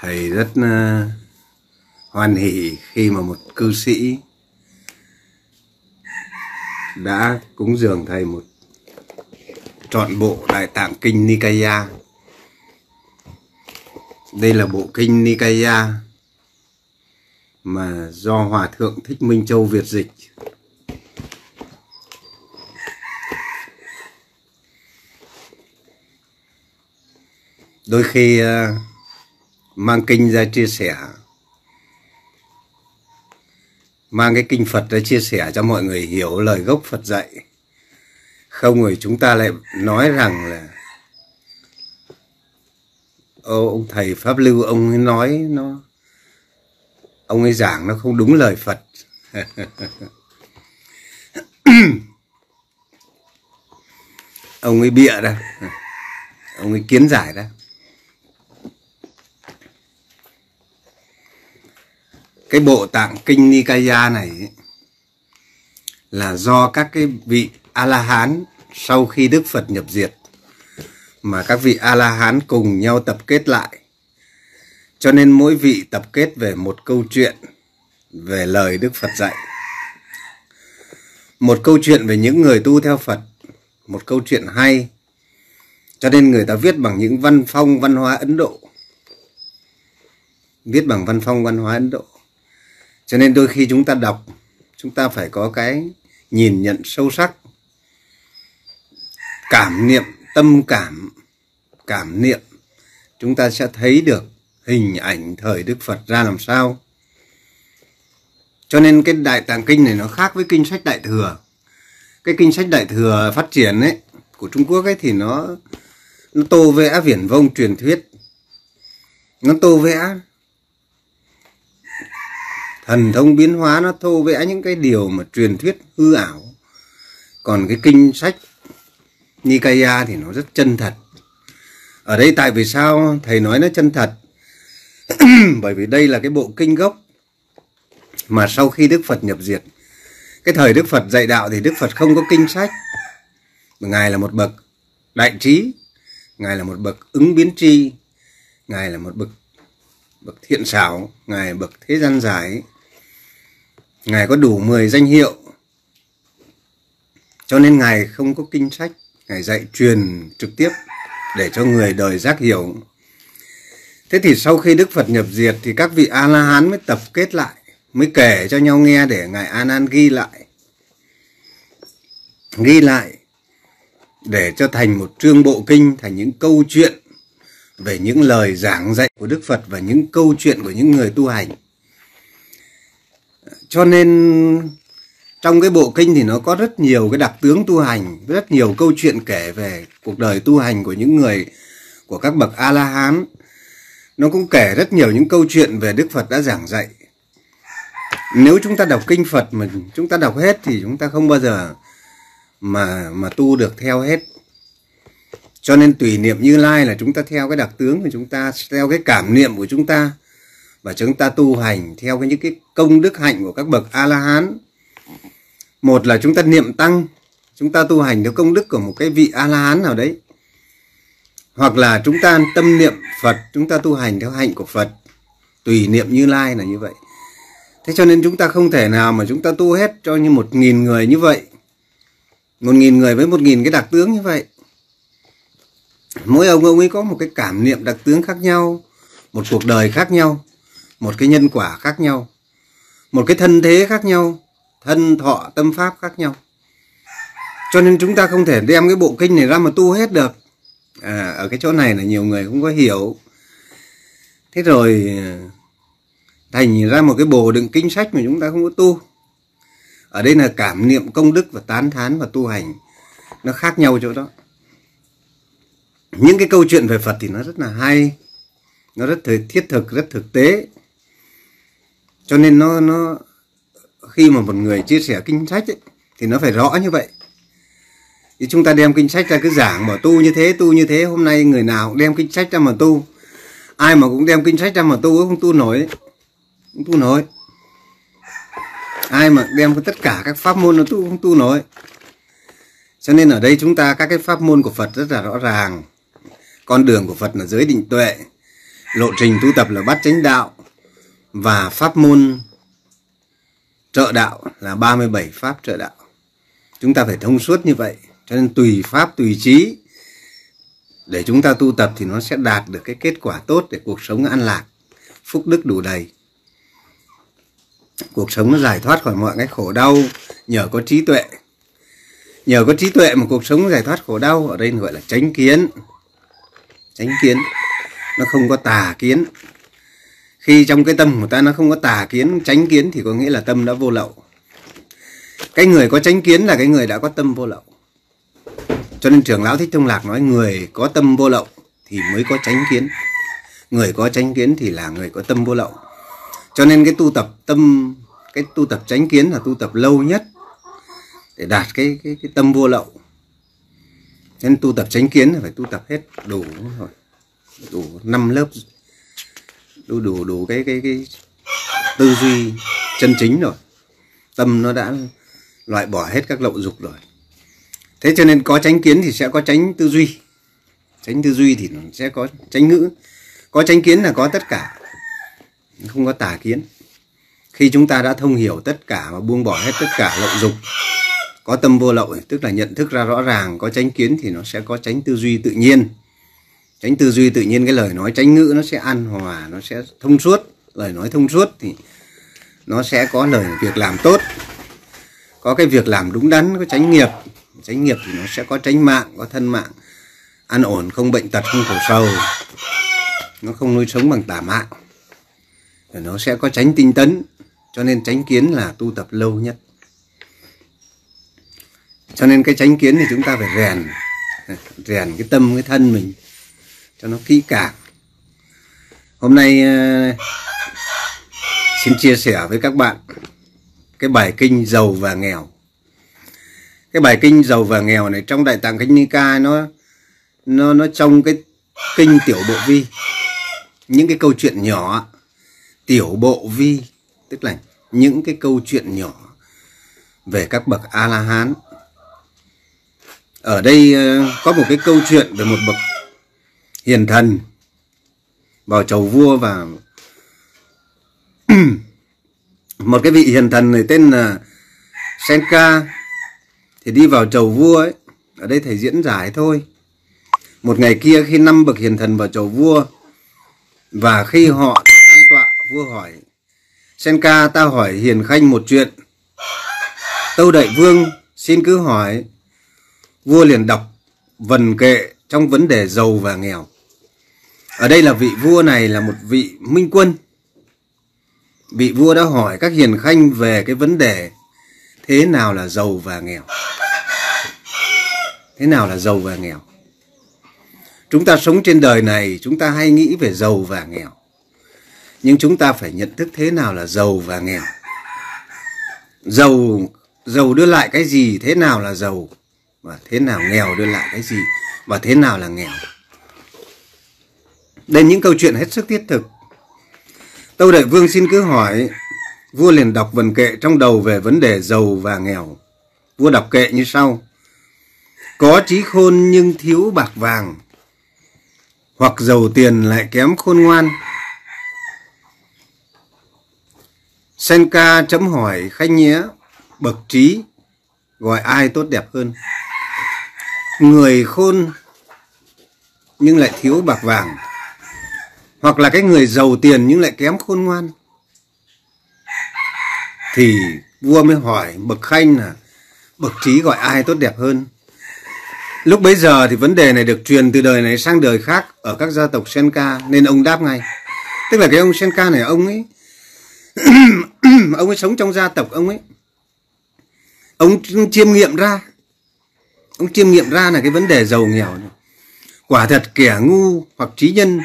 thầy rất uh, hoan hỷ khi mà một cư sĩ đã cúng dường thầy một trọn bộ đại tạng kinh Nikaya. Đây là bộ kinh Nikaya mà do Hòa Thượng Thích Minh Châu Việt dịch. Đôi khi uh, mang kinh ra chia sẻ. Mang cái kinh Phật ra chia sẻ cho mọi người hiểu lời gốc Phật dạy. Không rồi chúng ta lại nói rằng là Ô, ông thầy pháp lưu ông ấy nói nó ông ấy giảng nó không đúng lời Phật. Ông ấy bịa ra. Ông ấy kiến giải ra. Cái bộ tạng kinh Nikaya này ấy, là do các cái vị A-la-hán sau khi Đức Phật nhập diệt mà các vị A-la-hán cùng nhau tập kết lại. Cho nên mỗi vị tập kết về một câu chuyện về lời Đức Phật dạy. Một câu chuyện về những người tu theo Phật, một câu chuyện hay. Cho nên người ta viết bằng những văn phong văn hóa Ấn Độ. Viết bằng văn phong văn hóa Ấn Độ cho nên đôi khi chúng ta đọc, chúng ta phải có cái nhìn nhận sâu sắc. Cảm niệm, tâm cảm cảm niệm. Chúng ta sẽ thấy được hình ảnh thời đức phật ra làm sao. Cho nên cái đại tạng kinh này nó khác với kinh sách đại thừa. Cái kinh sách đại thừa phát triển ấy, của trung quốc ấy thì nó nó tô vẽ viển vông truyền thuyết. Nó tô vẽ thần thông biến hóa nó thô vẽ những cái điều mà truyền thuyết hư ảo. Còn cái kinh sách Nikaya thì nó rất chân thật. Ở đây tại vì sao thầy nói nó chân thật? Bởi vì đây là cái bộ kinh gốc mà sau khi Đức Phật nhập diệt, cái thời Đức Phật dạy đạo thì Đức Phật không có kinh sách. Ngài là một bậc đại trí, Ngài là một bậc ứng biến tri, Ngài là một bậc bậc thiện xảo, Ngài bậc thế gian giải. Ngài có đủ 10 danh hiệu. Cho nên Ngài không có kinh sách. Ngài dạy truyền trực tiếp để cho người đời giác hiểu. Thế thì sau khi Đức Phật nhập diệt thì các vị A-la-hán mới tập kết lại. Mới kể cho nhau nghe để Ngài A Nan ghi lại. Ghi lại để cho thành một trương bộ kinh, thành những câu chuyện về những lời giảng dạy của Đức Phật và những câu chuyện của những người tu hành cho nên trong cái bộ kinh thì nó có rất nhiều cái đặc tướng tu hành, rất nhiều câu chuyện kể về cuộc đời tu hành của những người, của các bậc a la hán nó cũng kể rất nhiều những câu chuyện về đức phật đã giảng dạy. Nếu chúng ta đọc kinh phật mà chúng ta đọc hết thì chúng ta không bao giờ mà mà tu được theo hết. Cho nên tùy niệm như lai là chúng ta theo cái đặc tướng của chúng ta, theo cái cảm niệm của chúng ta và chúng ta tu hành theo cái những cái công đức hạnh của các bậc a la hán một là chúng ta niệm tăng, chúng ta tu hành theo công đức của một cái vị a la hán nào đấy. Hoặc là chúng ta tâm niệm phật, chúng ta tu hành theo hạnh của phật, tùy niệm như lai là như vậy. Thế cho nên chúng ta không thể nào mà chúng ta tu hết cho như một nghìn người như vậy. Một nghìn người với một nghìn cái đặc tướng như vậy. Mỗi ông ông ấy có một cái cảm niệm đặc tướng khác nhau, một cuộc đời khác nhau một cái nhân quả khác nhau. Một cái thân thế khác nhau. Thân thọ tâm pháp khác nhau. Cho nên chúng ta không thể đem cái bộ kinh này ra mà tu hết được. À, ở cái chỗ này là nhiều người không có hiểu. Thế rồi thành ra một cái bồ đựng kinh sách mà chúng ta không có tu. Ở đây là cảm niệm công đức và tán thán và tu hành. Nó khác nhau chỗ đó. Những cái câu chuyện về phật thì nó rất là hay. Nó rất thiết thực rất thực tế cho nên nó nó khi mà một người chia sẻ kinh sách ấy, thì nó phải rõ như vậy. Thì chúng ta đem kinh sách ra cứ giảng mà tu như thế tu như thế hôm nay người nào cũng đem kinh sách ra mà tu. Ai mà cũng đem kinh sách ra mà tu không tu nổi đấy. không tu nổi. Ai mà đem tất cả các pháp môn nó tu không tu nổi. Cho nên ở đây chúng ta các cái pháp môn của Phật rất là rõ ràng. Con đường của Phật là giới định tuệ. Lộ trình tu tập là bắt chánh đạo và pháp môn trợ đạo là 37 pháp trợ đạo. Chúng ta phải thông suốt như vậy, cho nên tùy pháp, tùy trí, để chúng ta tu tập thì nó sẽ đạt được cái kết quả tốt để cuộc sống an lạc, phúc đức đủ đầy. Cuộc sống nó giải thoát khỏi mọi cái khổ đau, nhờ có trí tuệ. Nhờ có trí tuệ mà cuộc sống giải thoát khổ đau, ở đây gọi là tránh kiến. Tránh kiến, nó không có tà kiến khi trong cái tâm của ta nó không có tà kiến tránh kiến thì có nghĩa là tâm đã vô lậu. Cái người có tránh kiến là cái người đã có tâm vô lậu. Cho nên trưởng lão thích thông lạc nói, người có tâm vô lậu thì mới có tránh kiến. Người có tránh kiến thì là người có tâm vô lậu. Cho nên cái tu tập tâm, cái tu tập tránh kiến là tu tập lâu nhất để đạt cái cái cái tâm vô lậu. Nên tu tập tránh kiến là phải tu tập hết đủ rồi. Đủ năm lớp đủ đủ đủ cái cái cái tư duy chân chính rồi. Tâm nó đã loại bỏ hết các lậu dục rồi. Thế cho nên có tránh kiến thì sẽ có tránh tư duy. Tránh tư duy thì nó sẽ có tránh ngữ. Có tránh kiến là có tất cả, không có tà kiến. Khi chúng ta đã thông hiểu tất cả và buông bỏ hết tất cả lậu dục, có tâm vô lậu, tức là nhận thức ra rõ ràng có tránh kiến thì nó sẽ có tránh tư duy tự nhiên tránh tư duy tự nhiên, cái lời nói tránh ngữ nó sẽ an hòa, nó sẽ thông suốt. Lời nói thông suốt thì nó sẽ có lời việc làm tốt, có cái việc làm đúng đắn, có tránh nghiệp. Tránh nghiệp thì nó sẽ có tránh mạng, có thân mạng. An ổn, không bệnh tật, không khổ sầu. Nó không nuôi sống bằng tà mạng. Rồi nó sẽ có tránh tinh tấn, cho nên tránh kiến là tu tập lâu nhất. Cho nên cái tránh kiến thì chúng ta phải rèn rèn cái tâm, cái thân mình cho nó kỹ càng. Hôm nay ờ, xin chia sẻ với các bạn cái bài kinh giàu và nghèo. Cái bài kinh giàu và nghèo này trong đại tạng kinh Nika nó nó nó trong cái kinh tiểu bộ vi. Những cái câu chuyện nhỏ, tiểu bộ vi, tức là những cái câu chuyện nhỏ về các bậc a la hán. Ở đây ờ, có một cái câu chuyện về một bậc hiền thần vào chầu vua và một cái vị hiền thần này tên là Senka. Thì đi vào chầu vua ấy, ở đây thầy diễn giải thôi. Một ngày kia khi năm bậc hiền thần vào chầu vua, và khi họ đã an tọa, vua hỏi, Senka, ta hỏi hiền khanh một chuyện. Tâu đại vương, xin cứ hỏi. Vua liền đọc vần kệ trong vấn đề giàu và nghèo. Ở đây là vị vua này là một vị minh quân. Vị vua đã hỏi các hiền khanh về cái vấn đề Thế nào là giàu và nghèo. Thế nào là giàu và nghèo? Chúng ta sống trên đời này, Chúng ta hay nghĩ về giàu và nghèo. Nhưng chúng ta phải nhận thức thế nào là giàu và nghèo? Giàu giàu đưa lại cái gì, thế nào là giàu? Và thế nào nghèo đưa lại cái gì? Và thế nào là nghèo? Đây những câu chuyện hết sức thiết thực. Tâu đại vương xin cứ hỏi vua liền đọc vần kệ trong đầu về vấn đề giàu và nghèo. Vua đọc kệ như sau. Có trí khôn nhưng thiếu bạc vàng hoặc giàu tiền lại kém khôn ngoan. Senka chấm hỏi khanh nhé, bậc trí, gọi ai tốt đẹp hơn? Người khôn nhưng lại thiếu bạc vàng, hoặc là cái người giàu tiền nhưng lại kém khôn ngoan. Thì vua mới hỏi, bậc khanh là bậc trí gọi ai tốt đẹp hơn? Lúc bấy giờ thì vấn đề này được truyền từ đời này sang đời khác ở các gia tộc Senka, nên ông đáp ngay. Tức là cái ông Senka này, ông ấy ông ấy sống trong gia tộc ông ấy ông chiêm nghiệm ra, ông chiêm nghiệm ra là cái vấn đề giàu nghèo này. quả thật kẻ ngu hoặc trí nhân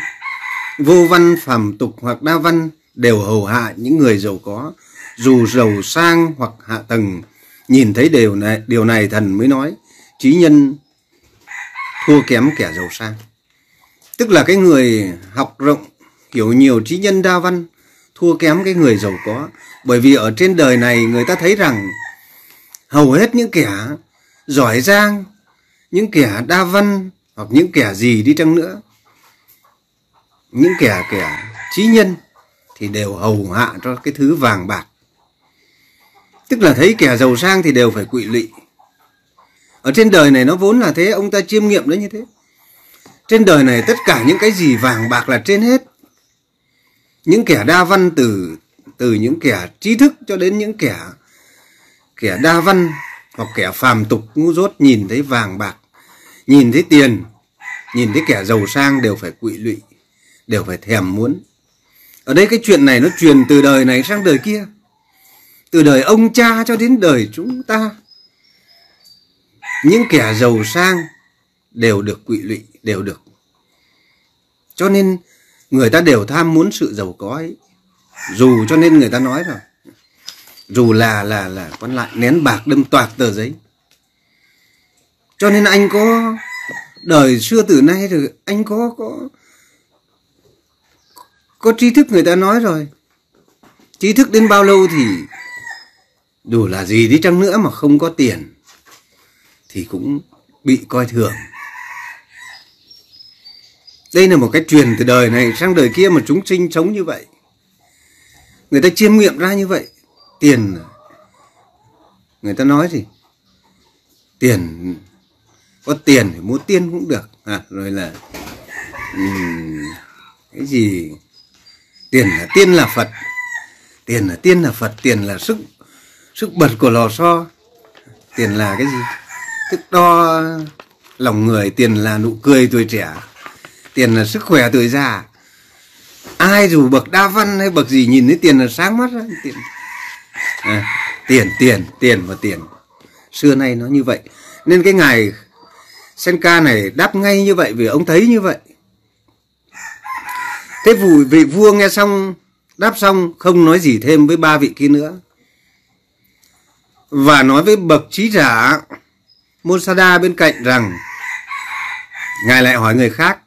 vô văn, phàm tục hoặc đa văn đều hầu hạ những người giàu có. Dù giàu sang hoặc hạ tầng, nhìn thấy điều này điều này thần mới nói trí nhân thua kém kẻ giàu sang. Tức là cái người học rộng kiểu nhiều trí nhân đa văn, thua kém cái người giàu có. Bởi vì ở trên đời này người ta thấy rằng hầu hết những kẻ giỏi giang, những kẻ đa văn hoặc những kẻ gì đi chăng nữa những kẻ kẻ trí nhân thì đều hầu hạ cho cái thứ vàng bạc. Tức là thấy kẻ giàu sang thì đều phải quỵ lụy. Ở trên đời này nó vốn là thế, ông ta chiêm nghiệm nó như thế. Trên đời này tất cả những cái gì vàng bạc là trên hết. Những kẻ đa văn từ từ những kẻ trí thức cho đến những kẻ kẻ đa văn hoặc kẻ phàm tục ngu dốt nhìn thấy vàng bạc, nhìn thấy tiền, nhìn thấy kẻ giàu sang đều phải quỵ lụy đều phải thèm muốn. Ở đây cái chuyện này nó truyền từ đời này sang đời kia. Từ đời ông cha cho đến đời chúng ta. Những kẻ giàu sang đều được quỵ lụy, đều được. Cho nên người ta đều tham muốn sự giàu có ấy. Dù cho nên người ta nói rồi dù là là là, con lại nén bạc đâm toạc tờ giấy. Cho nên anh có, đời xưa từ nay rồi, anh có có có trí thức người ta nói rồi. Trí thức đến bao lâu thì dù là gì đi chăng nữa mà không có tiền thì cũng bị coi thường. Đây là một cái truyền từ đời này sang đời kia mà chúng sinh sống như vậy. Người ta chiêm nghiệm ra như vậy tiền à? người ta nói gì? Tiền có tiền thì mua tiên cũng được. À, rồi là um, cái gì? Tiền là tiên là phật. Tiền là tiên là phật tiền là sức sức bật của lò xo. Tiền là cái gì? Thức đo lòng người tiền là nụ cười tuổi trẻ. Tiền là sức khỏe tuổi già. Ai dù bậc đa văn hay bậc gì nhìn thấy tiền là sáng mắt ra tiền. À, tiền tiền tiền và tiền. Xưa nay nó như vậy. Nên cái ngày Senka này đáp ngay như vậy vì ông thấy như vậy thế vụ vị vua nghe xong, đáp xong, không nói gì thêm với ba vị kia nữa. Và nói với bậc trí giả Mosada bên cạnh rằng, ngài lại hỏi người khác.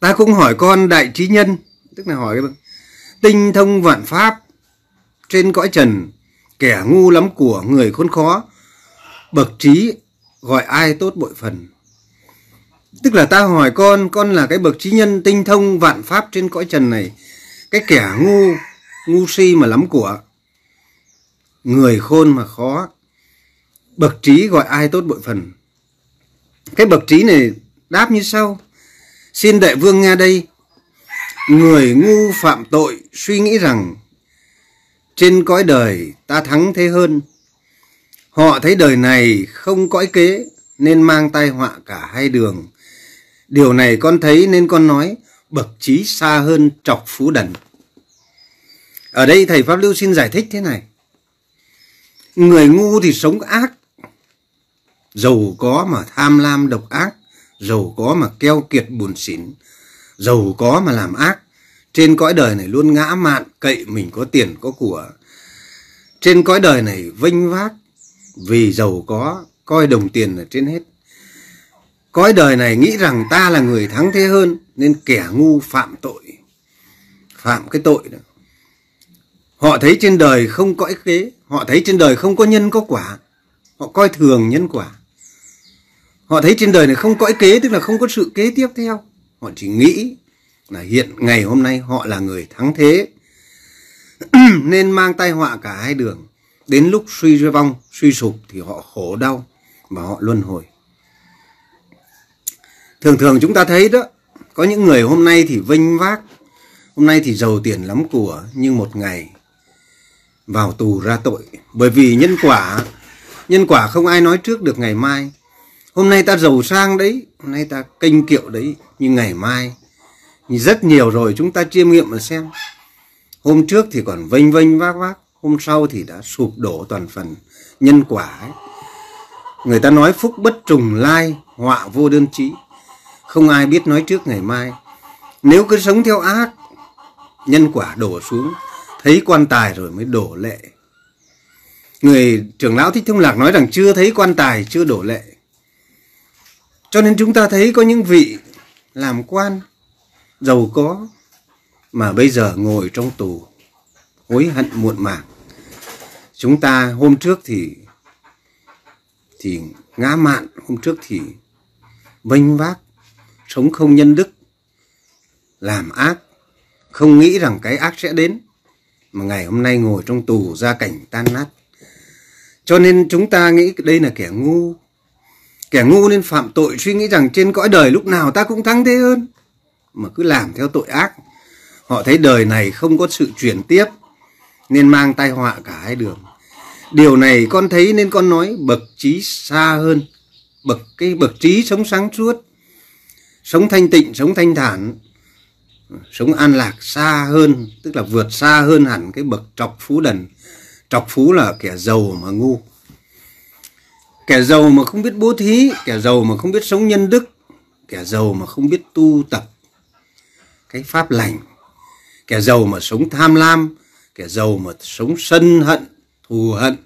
Ta cũng hỏi con đại trí nhân. Tức là hỏi tinh thông vạn pháp, trên cõi trần, kẻ ngu lắm của người khốn khó, bậc trí gọi ai tốt bội phần? Tức là ta hỏi con con là cái bậc trí nhân tinh thông vạn pháp trên cõi trần này. Cái kẻ ngu ngu si mà lắm của. Người khôn mà khó. Bậc trí gọi ai tốt bội phần. Cái bậc trí này đáp như sau. Xin đại vương nghe đây. Người ngu phạm tội suy nghĩ rằng, trên cõi đời ta thắng thế hơn. Họ thấy đời này không cõi kế, nên mang tai họa cả hai đường điều này con thấy nên con nói bậc trí xa hơn trọc phú đần. Ở đây thầy pháp lưu xin giải thích thế này. Người ngu thì sống ác, giàu có mà tham lam độc ác, giàu có mà keo kiệt buồn xỉn, giàu có mà làm ác. Trên cõi đời này luôn ngã mạn, cậy mình có tiền, có của. Trên cõi đời này vinh vác, vì giàu có, coi đồng tiền là trên hết cõi đời này nghĩ rằng ta là người thắng thế hơn, nên kẻ ngu phạm tội. Phạm cái tội đó. Họ thấy trên đời không có ích kế họ thấy trên đời không có nhân có quả, họ coi thường nhân quả. Họ thấy trên đời này không có ích kế tức là không có sự kế tiếp theo. Họ chỉ nghĩ là hiện ngày hôm nay họ là người thắng thế. Nên mang tai họa cả hai đường. Đến lúc suy vong, suy sụp thì họ khổ đau và họ luân hồi thường thường chúng ta thấy đó, có những người hôm nay thì vinh vác, hôm nay thì giàu tiền lắm của nhưng một ngày vào tù ra tội. Bởi vì nhân quả nhân quả không ai nói trước được ngày mai. Hôm nay ta giàu sang đấy, hôm nay ta kênh kiệu đấy, nhưng ngày mai rất nhiều rồi chúng ta chiêm nghiệm mà xem. Hôm trước thì còn vênh vênh vác vác, hôm sau thì đã sụp đổ toàn phần nhân quả ấy. người ta nói phúc bất trùng lai, họa vô đơn chí không ai biết nói trước ngày mai. Nếu cứ sống theo ác, nhân quả đổ xuống, thấy quan tài rồi mới đổ lệ. Người trưởng lão thích thông lạc nói rằng chưa thấy quan tài, chưa đổ lệ. Cho nên chúng ta thấy có những vị làm quan, giàu có, mà bây giờ ngồi trong tù, hối hận muộn màng. Chúng ta hôm trước thì thì ngã mạn, hôm trước thì vênh vác sống không nhân đức, làm ác, không nghĩ rằng cái ác sẽ đến, mà ngày hôm nay ngồi trong tù ra cảnh tan nát. Cho nên chúng ta nghĩ đây là kẻ ngu. Kẻ ngu nên phạm tội, suy nghĩ rằng trên cõi đời lúc nào ta cũng thắng thế hơn, mà cứ làm theo tội ác. Họ thấy đời này không có sự chuyển tiếp, nên mang tai họa cả hai đường. Điều này con thấy nên con nói bậc trí xa hơn, bậc cái bậc trí sống sáng suốt sống thanh tịnh, sống thanh thản, sống an lạc, xa hơn, tức là vượt xa hơn hẳn cái bậc trọc phú đần. Trọc phú là kẻ giàu mà ngu. Kẻ giàu mà không biết bố thí, kẻ giàu mà không biết sống nhân đức, kẻ giàu mà không biết tu tập cái pháp lành. Kẻ giàu mà sống tham lam, kẻ giàu mà sống sân hận, thù hận.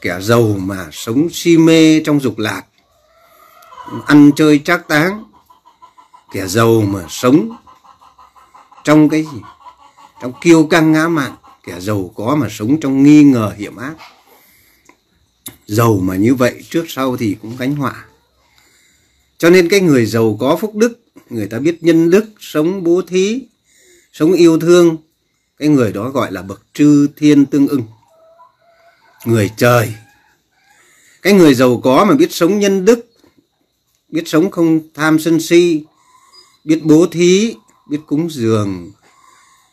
Kẻ giàu mà sống si mê trong dục lạc, ăn chơi trác táng kẻ giàu mà sống trong cái gì? Trong kiêu căng ngã mạn, kẻ giàu có mà sống trong nghi ngờ hiểm ác. Giàu mà như vậy trước sau thì cũng gánh họa. Cho nên cái người giàu có phúc đức, người ta biết nhân đức, sống bố thí, sống yêu thương, cái người đó gọi là bậc trư thiên tương ưng. Người trời. Cái người giàu có mà biết sống nhân đức, biết sống không tham sân si biết bố thí, biết cúng dường,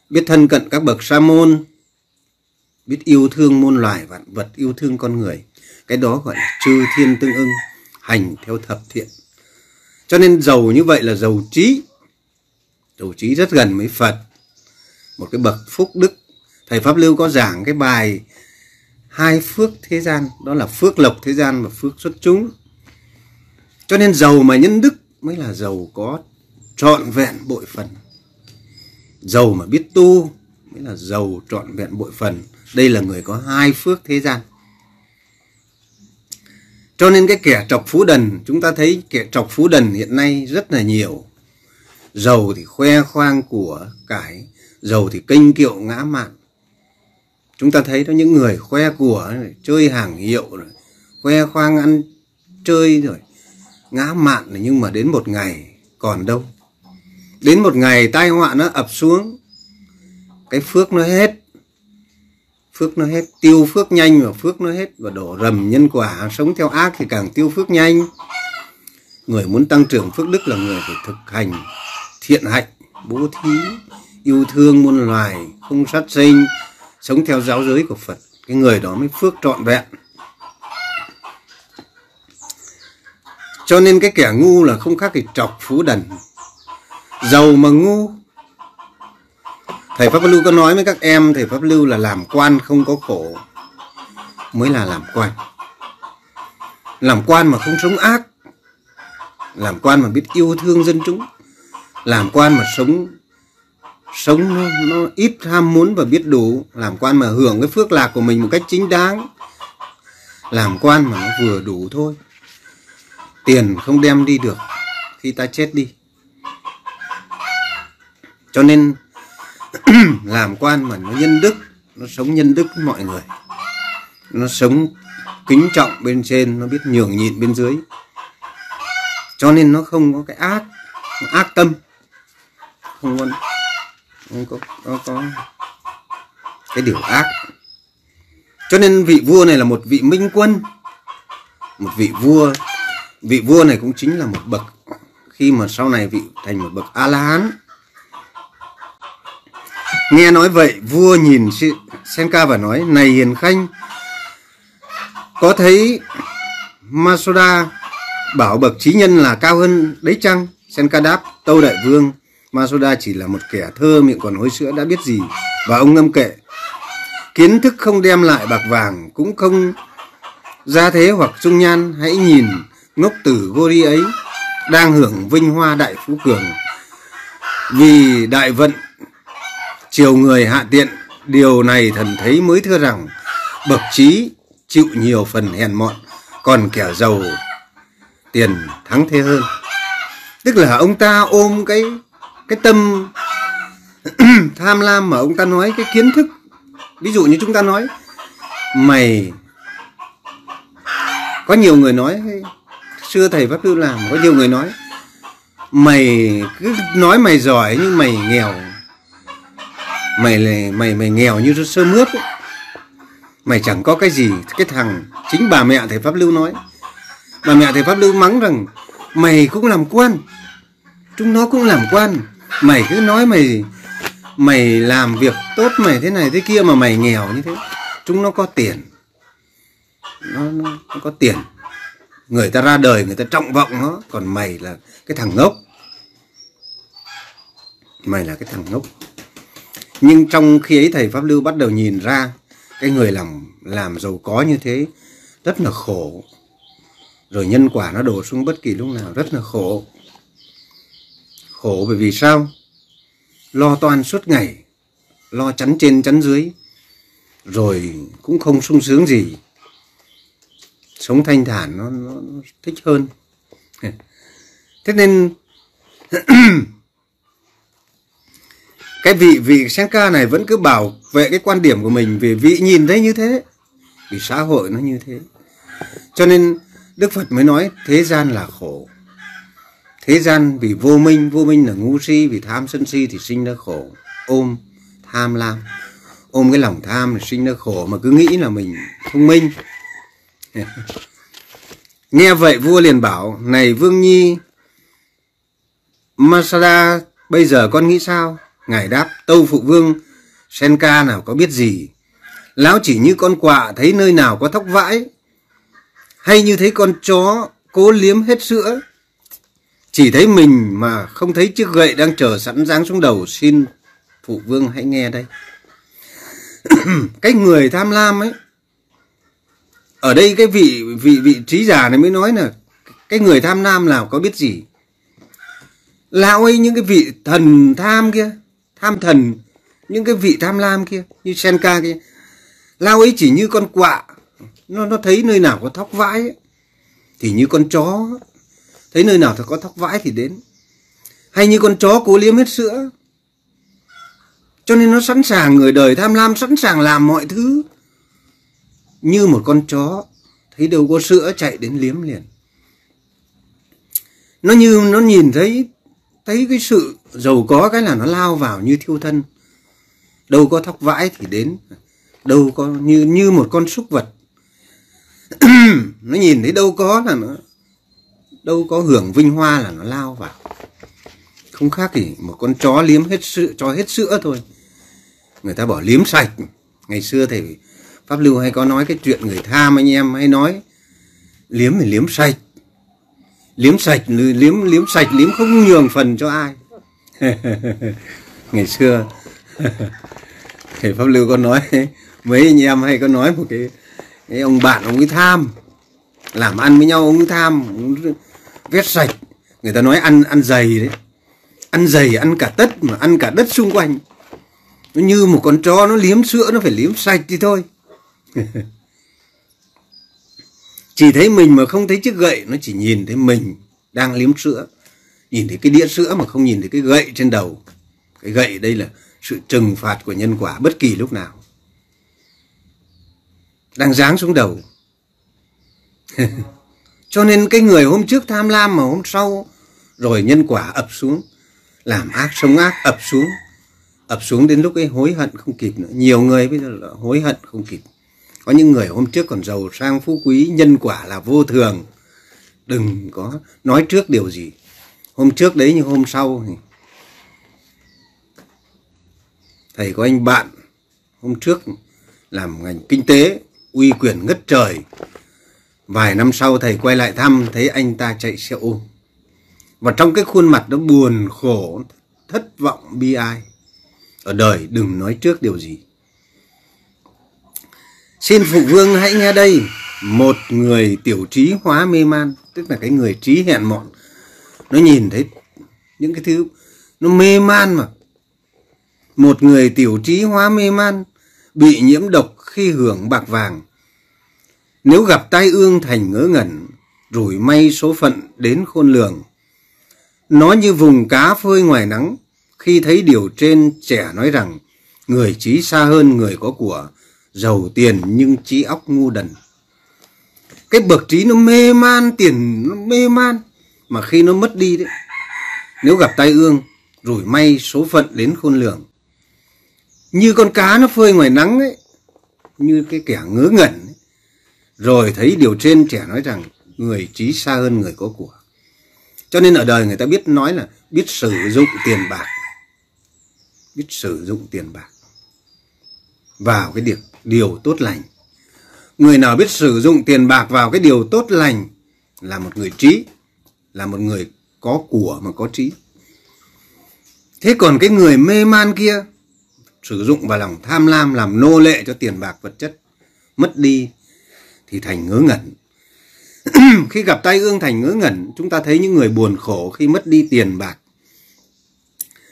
biết thân cận các bậc sa môn, biết yêu thương môn loài vạn vật, yêu thương con người. Cái đó gọi là chư thiên tương ưng, hành theo thập thiện. Cho nên giàu như vậy là giàu trí. Giàu trí rất gần với phật. Một cái bậc phúc đức. Thầy pháp lưu có giảng cái bài hai phước thế gian. Đó là phước lộc thế gian và phước xuất chúng. Cho nên giàu mà nhân đức mới là giàu có trọn vẹn bội phần. Giàu mà biết tu mới là giàu trọn vẹn bội phần. Đây là người có hai phước thế gian. Cho nên cái kẻ trọc phú đần, chúng ta thấy kẻ trọc phú đần hiện nay rất là nhiều. Giàu thì khoe khoang của cải giàu thì kênh kiệu ngã mạn. Chúng ta thấy đó những người khoe của, chơi hàng hiệu rồi, khoe khoang ăn chơi rồi, ngã mạn nhưng mà đến một ngày còn đâu đến một ngày tai họa nó ập xuống, cái phước nó hết, phước nó hết, tiêu phước nhanh và phước nó hết và đổ rầm nhân quả, sống theo ác thì càng tiêu phước nhanh. Người muốn tăng trưởng phước đức là người phải thực hành thiện hạnh, bố thí, yêu thương muôn loài, không sát sinh, sống theo giáo giới của phật. Cái người đó mới phước trọn vẹn. Cho nên cái kẻ ngu là không khác thì trọc phú đần giàu mà ngu. Thầy pháp lưu có nói với các em thầy pháp lưu là làm quan không có khổ mới là làm quan. Làm quan mà không sống ác làm quan mà biết yêu thương dân chúng làm quan mà sống sống nó, nó ít ham muốn và biết đủ làm quan mà hưởng cái phước lạc của mình một cách chính đáng làm quan mà nó vừa đủ thôi. Tiền không đem đi được khi ta chết đi cho nên làm quan mà nó nhân đức nó sống nhân đức với mọi người. Nó sống kính trọng bên trên nó biết nhường nhịn bên dưới. Cho nên nó không có cái ác ác tâm. Không có không có, có, có cái điều ác. Cho nên vị vua này là một vị minh quân. Một vị vua vị vua này cũng chính là một bậc. Khi mà sau này vị thành một bậc a la hán nghe nói vậy, vua nhìn senka và nói, này hiền khanh, có thấy masoda bảo bậc trí nhân là cao hơn đấy chăng? Senka đáp, tâu đại vương, masoda chỉ là một kẻ thơ, miệng còn hối sữa, đã biết gì? Và ông ngâm kệ, kiến thức không đem lại bạc vàng, cũng không gia thế hoặc dung nhan. Hãy nhìn ngốc tử Gori ấy, đang hưởng vinh hoa đại phú cường. Vì đại vận chiều người hạ tiện, điều này thần thấy mới thưa rằng, bậc trí chịu nhiều phần hèn mọn, còn kẻ giàu tiền thắng thế hơn. Tức là ông ta ôm cái cái tâm tham lam mà ông ta nói, cái kiến thức. Ví dụ như chúng ta nói, mày, có nhiều người nói, xưa thầy pháp lưu làm, có nhiều người nói, mày cứ nói mày giỏi nhưng mày nghèo mày là mày mày nghèo như sơ mướp ấy. mày chẳng có cái gì. Cái thằng chính bà mẹ thầy pháp lưu nói. Bà mẹ thầy pháp lưu mắng rằng mày cũng làm quan. Chúng nó cũng làm quan. Mày cứ nói mày mày làm việc tốt mày thế này thế kia mà mày nghèo như thế. Chúng nó có tiền. Nó, nó, nó có tiền. Người ta ra đời người ta trọng vọng nó. Còn mày là cái thằng ngốc. Mày là cái thằng ngốc nhưng trong khi ấy thầy pháp lưu bắt đầu nhìn ra cái người làm làm giàu có như thế rất là khổ. Rồi nhân quả nó đổ xuống bất kỳ lúc nào rất là khổ. Khổ bởi vì sao? Lo toan suốt ngày lo chắn trên chắn dưới rồi cũng không sung sướng gì. Sống thanh thản nó, nó, nó thích hơn. Thế nên cái vị vị senka này vẫn cứ bảo vệ cái quan điểm của mình vì vị nhìn thấy như thế, vì xã hội nó như thế. Cho nên đức phật mới nói thế gian là khổ. Thế gian vì vô minh vô minh là ngu si, vì tham sân si thì sinh ra khổ. Ôm tham lam, ôm cái lòng tham thì sinh ra khổ mà cứ nghĩ là mình thông minh. Nghe vậy vua liền bảo, này vương nhi, masada bây giờ con nghĩ sao? Ngài đáp, tâu phụ vương, senka nào có biết gì? Lão chỉ như con quạ thấy nơi nào có thóc vãi, hay như thấy con chó cố liếm hết sữa. Chỉ thấy mình mà không thấy chiếc gậy đang chờ sẵn giáng xuống đầu. Xin phụ vương hãy nghe đây. Cái người tham lam ấy, ở đây cái vị vị vị trí giả này mới nói là cái người tham lam nào có biết gì? Lão ấy những cái vị thần tham kia tham thần. Những cái vị tham lam kia như senka kia. Lao ấy chỉ như con quạ. Nó nó thấy nơi nào có thóc vãi ấy, thì như con chó. Thấy nơi nào có thóc vãi thì đến. Hay như con chó cố liếm hết sữa. Cho nên nó sẵn sàng người đời tham lam sẵn sàng làm mọi thứ. Như một con chó thấy đâu có sữa chạy đến liếm liền. Nó như nó nhìn thấy thấy cái sự giàu có cái là nó lao vào như thiêu thân. Đâu có thóc vãi thì đến. Đâu có như như một con súc vật. Nó nhìn thấy đâu có là nó, đâu có hưởng vinh hoa là nó lao vào. Không khác gì một con chó liếm hết sữa cho hết sữa thôi. Người ta bỏ liếm sạch. Ngày xưa thầy pháp lưu hay có nói cái chuyện người tham anh em hay nói, liếm thì liếm sạch liếm sạch liếm liếm sạch liếm không nhường phần cho ai. Ngày xưa thầy pháp lưu có nói mấy anh em hay có nói một cái, cái ông bạn ông ấy tham làm ăn với nhau ông ấy tham ông vét sạch. Người ta nói ăn ăn dày đấy. Ăn dày ăn cả tất mà ăn cả đất xung quanh. Nó như một con chó nó liếm sữa nó phải liếm sạch thì thôi. chỉ thấy mình mà không thấy chiếc gậy, nó chỉ nhìn thấy mình đang liếm sữa. Nhìn thấy cái đĩa sữa mà không nhìn thấy cái gậy trên đầu. Cái gậy đây là sự trừng phạt của nhân quả bất kỳ lúc nào. Đang giáng xuống đầu. Cho nên cái người hôm trước tham lam mà hôm sau, rồi nhân quả ập xuống, làm ác, sống ác ập xuống. Ập xuống đến lúc ấy hối hận không kịp nữa. Nhiều người bây giờ là hối hận không kịp có những người hôm trước còn giàu sang phú quý, nhân quả là vô thường. Đừng có nói trước điều gì. Hôm trước đấy như hôm sau thì thầy có anh bạn, hôm trước làm ngành kinh tế, uy quyền ngất trời. Vài năm sau thầy quay lại thăm, thấy anh ta chạy xe ôm. Và trong cái khuôn mặt nó buồn khổ, thất vọng bi ai. Ở đời đừng nói trước điều gì xin phụ vương hãy nghe đây. Một người tiểu trí hóa mê man, tức là cái người trí hẹn mọn, nó nhìn thấy những cái thứ, nó mê man mà. Một người tiểu trí hóa mê man, bị nhiễm độc khi hưởng bạc vàng. Nếu gặp tai ương thành ngớ ngẩn, rủi may số phận đến khôn lường. Nó như vùng cá phơi ngoài nắng, khi thấy điều trên trẻ nói rằng, người trí xa hơn người có của giàu tiền nhưng trí óc ngu đần. Cái bậc trí nó mê man tiền nó mê man mà khi nó mất đi đấy nếu gặp tai ương rủi may số phận đến khôn lường. Như con cá nó phơi ngoài nắng ấy như cái kẻ ngớ ngẩn ấy. rồi thấy điều trên trẻ nói rằng người trí xa hơn người có của. Cho nên ở đời người ta biết nói là biết sử dụng tiền bạc. Biết sử dụng tiền bạc. Vào cái điều, điều tốt lành. Người nào biết sử dụng tiền bạc vào cái điều tốt lành là một người trí, là một người có của mà có trí. Thế còn cái người mê man kia, sử dụng vào lòng tham lam, làm nô lệ cho tiền bạc vật chất, mất đi thì thành ngớ ngẩn. Khi gặp tai ương thành ngớ ngẩn, chúng ta thấy những người buồn khổ khi mất đi tiền bạc,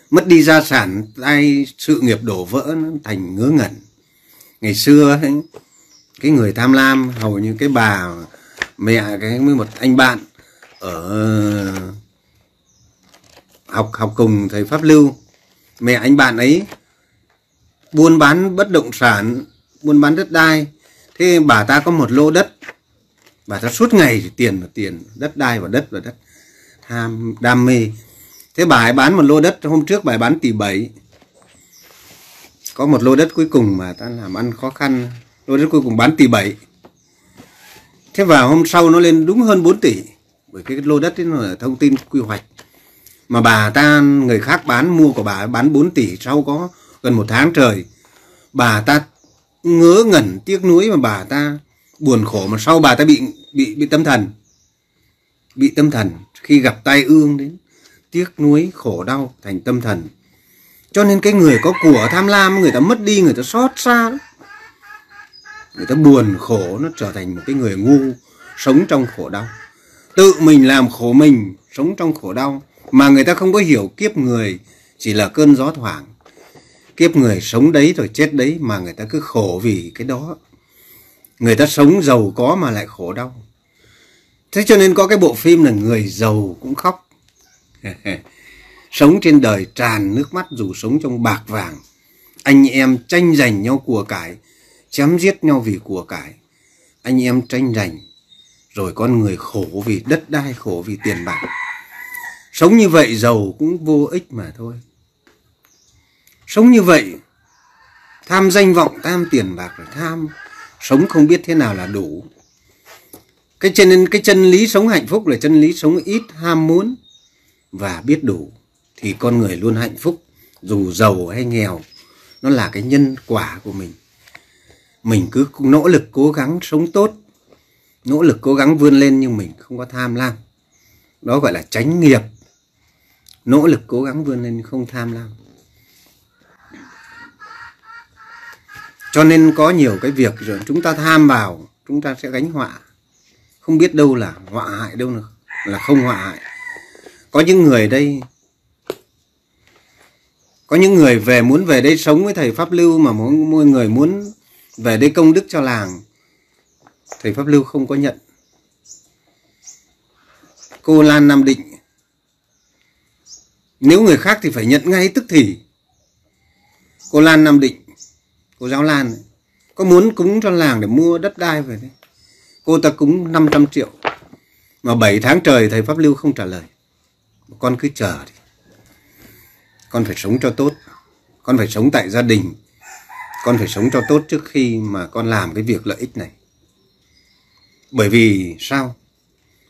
mất đi gia sản, tai sự nghiệp đổ vỡ nó thành ngớ ngẩn ngày xưa ấy, cái người tham lam hầu như cái bà mẹ cái với một anh bạn ở học học cùng thầy pháp lưu. Mẹ anh bạn ấy buôn bán bất động sản buôn bán đất đai. Thế bà ta có một lô đất. Bà ta suốt ngày thì tiền và tiền đất đai và đất và đất. Ham đam mê. Thế bà ấy bán một lô đất hôm trước bà ấy bán tỷ bảy có một lô đất cuối cùng mà ta làm ăn khó khăn. Lô đất cuối cùng bán tỷ bảy. Thế vào hôm sau nó lên đúng hơn 4 tỷ. Bởi cái lô đất ấy nó là thông tin quy hoạch. Mà bà ta, người khác bán, mua của bà bán 4 tỷ, sau có gần một tháng trời, bà ta ngớ ngẩn, tiếc nuối mà bà ta buồn khổ mà sau bà ta bị bị bị tâm thần. Bị tâm thần. Khi gặp tai ương đến, tiếc nuối, khổ đau, thành tâm thần cho nên cái người có của tham lam, người ta mất đi, người ta xót xa lắm người ta buồn khổ, nó trở thành một cái người ngu, sống trong khổ đau. Tự mình làm khổ mình, sống trong khổ đau, mà người ta không có hiểu kiếp người, chỉ là cơn gió thoảng. Kiếp người sống đấy rồi chết đấy, mà người ta cứ khổ vì cái đó. Người ta sống giàu có mà lại khổ đau. Thế cho nên có cái bộ phim là người giàu cũng khóc. sống trên đời tràn nước mắt dù sống trong bạc vàng. Anh em tranh giành nhau của cải chém giết nhau vì của cải. Anh em tranh giành rồi con người khổ vì đất đai khổ vì tiền bạc. Sống như vậy giàu cũng vô ích mà thôi. Sống như vậy tham danh vọng tham tiền bạc rồi tham. Sống không biết thế nào là đủ. Cái chân, cái chân lý sống hạnh phúc là chân lý sống ít ham muốn và biết đủ thì con người luôn hạnh phúc dù giàu hay nghèo. Nó là cái nhân quả của mình. Mình cứ nỗ lực cố gắng sống tốt nỗ lực cố gắng vươn lên nhưng mình không có tham lam. Đó gọi là tránh nghiệp. Nỗ lực cố gắng vươn lên không tham lam. Cho nên có nhiều cái việc rồi chúng ta tham vào chúng ta sẽ gánh họa. Không biết đâu là họa hại đâu là, là không họa hại. Có những người đây có những người về muốn về đây sống với thầy pháp lưu mà mỗi người muốn về đây công đức cho làng. Thầy pháp lưu không có nhận. Cô lan nam định nếu người khác thì phải nhận ngay tức thì. Cô lan nam định cô giáo lan ấy, có muốn cúng cho làng để mua đất đai về đấy cô ta cúng 500 triệu mà 7 tháng trời thầy pháp lưu không trả lời. Con cứ chờ đi con phải sống cho tốt. Con phải sống tại gia đình. Con phải sống cho tốt trước khi mà con làm cái việc lợi ích này. Bởi vì sao?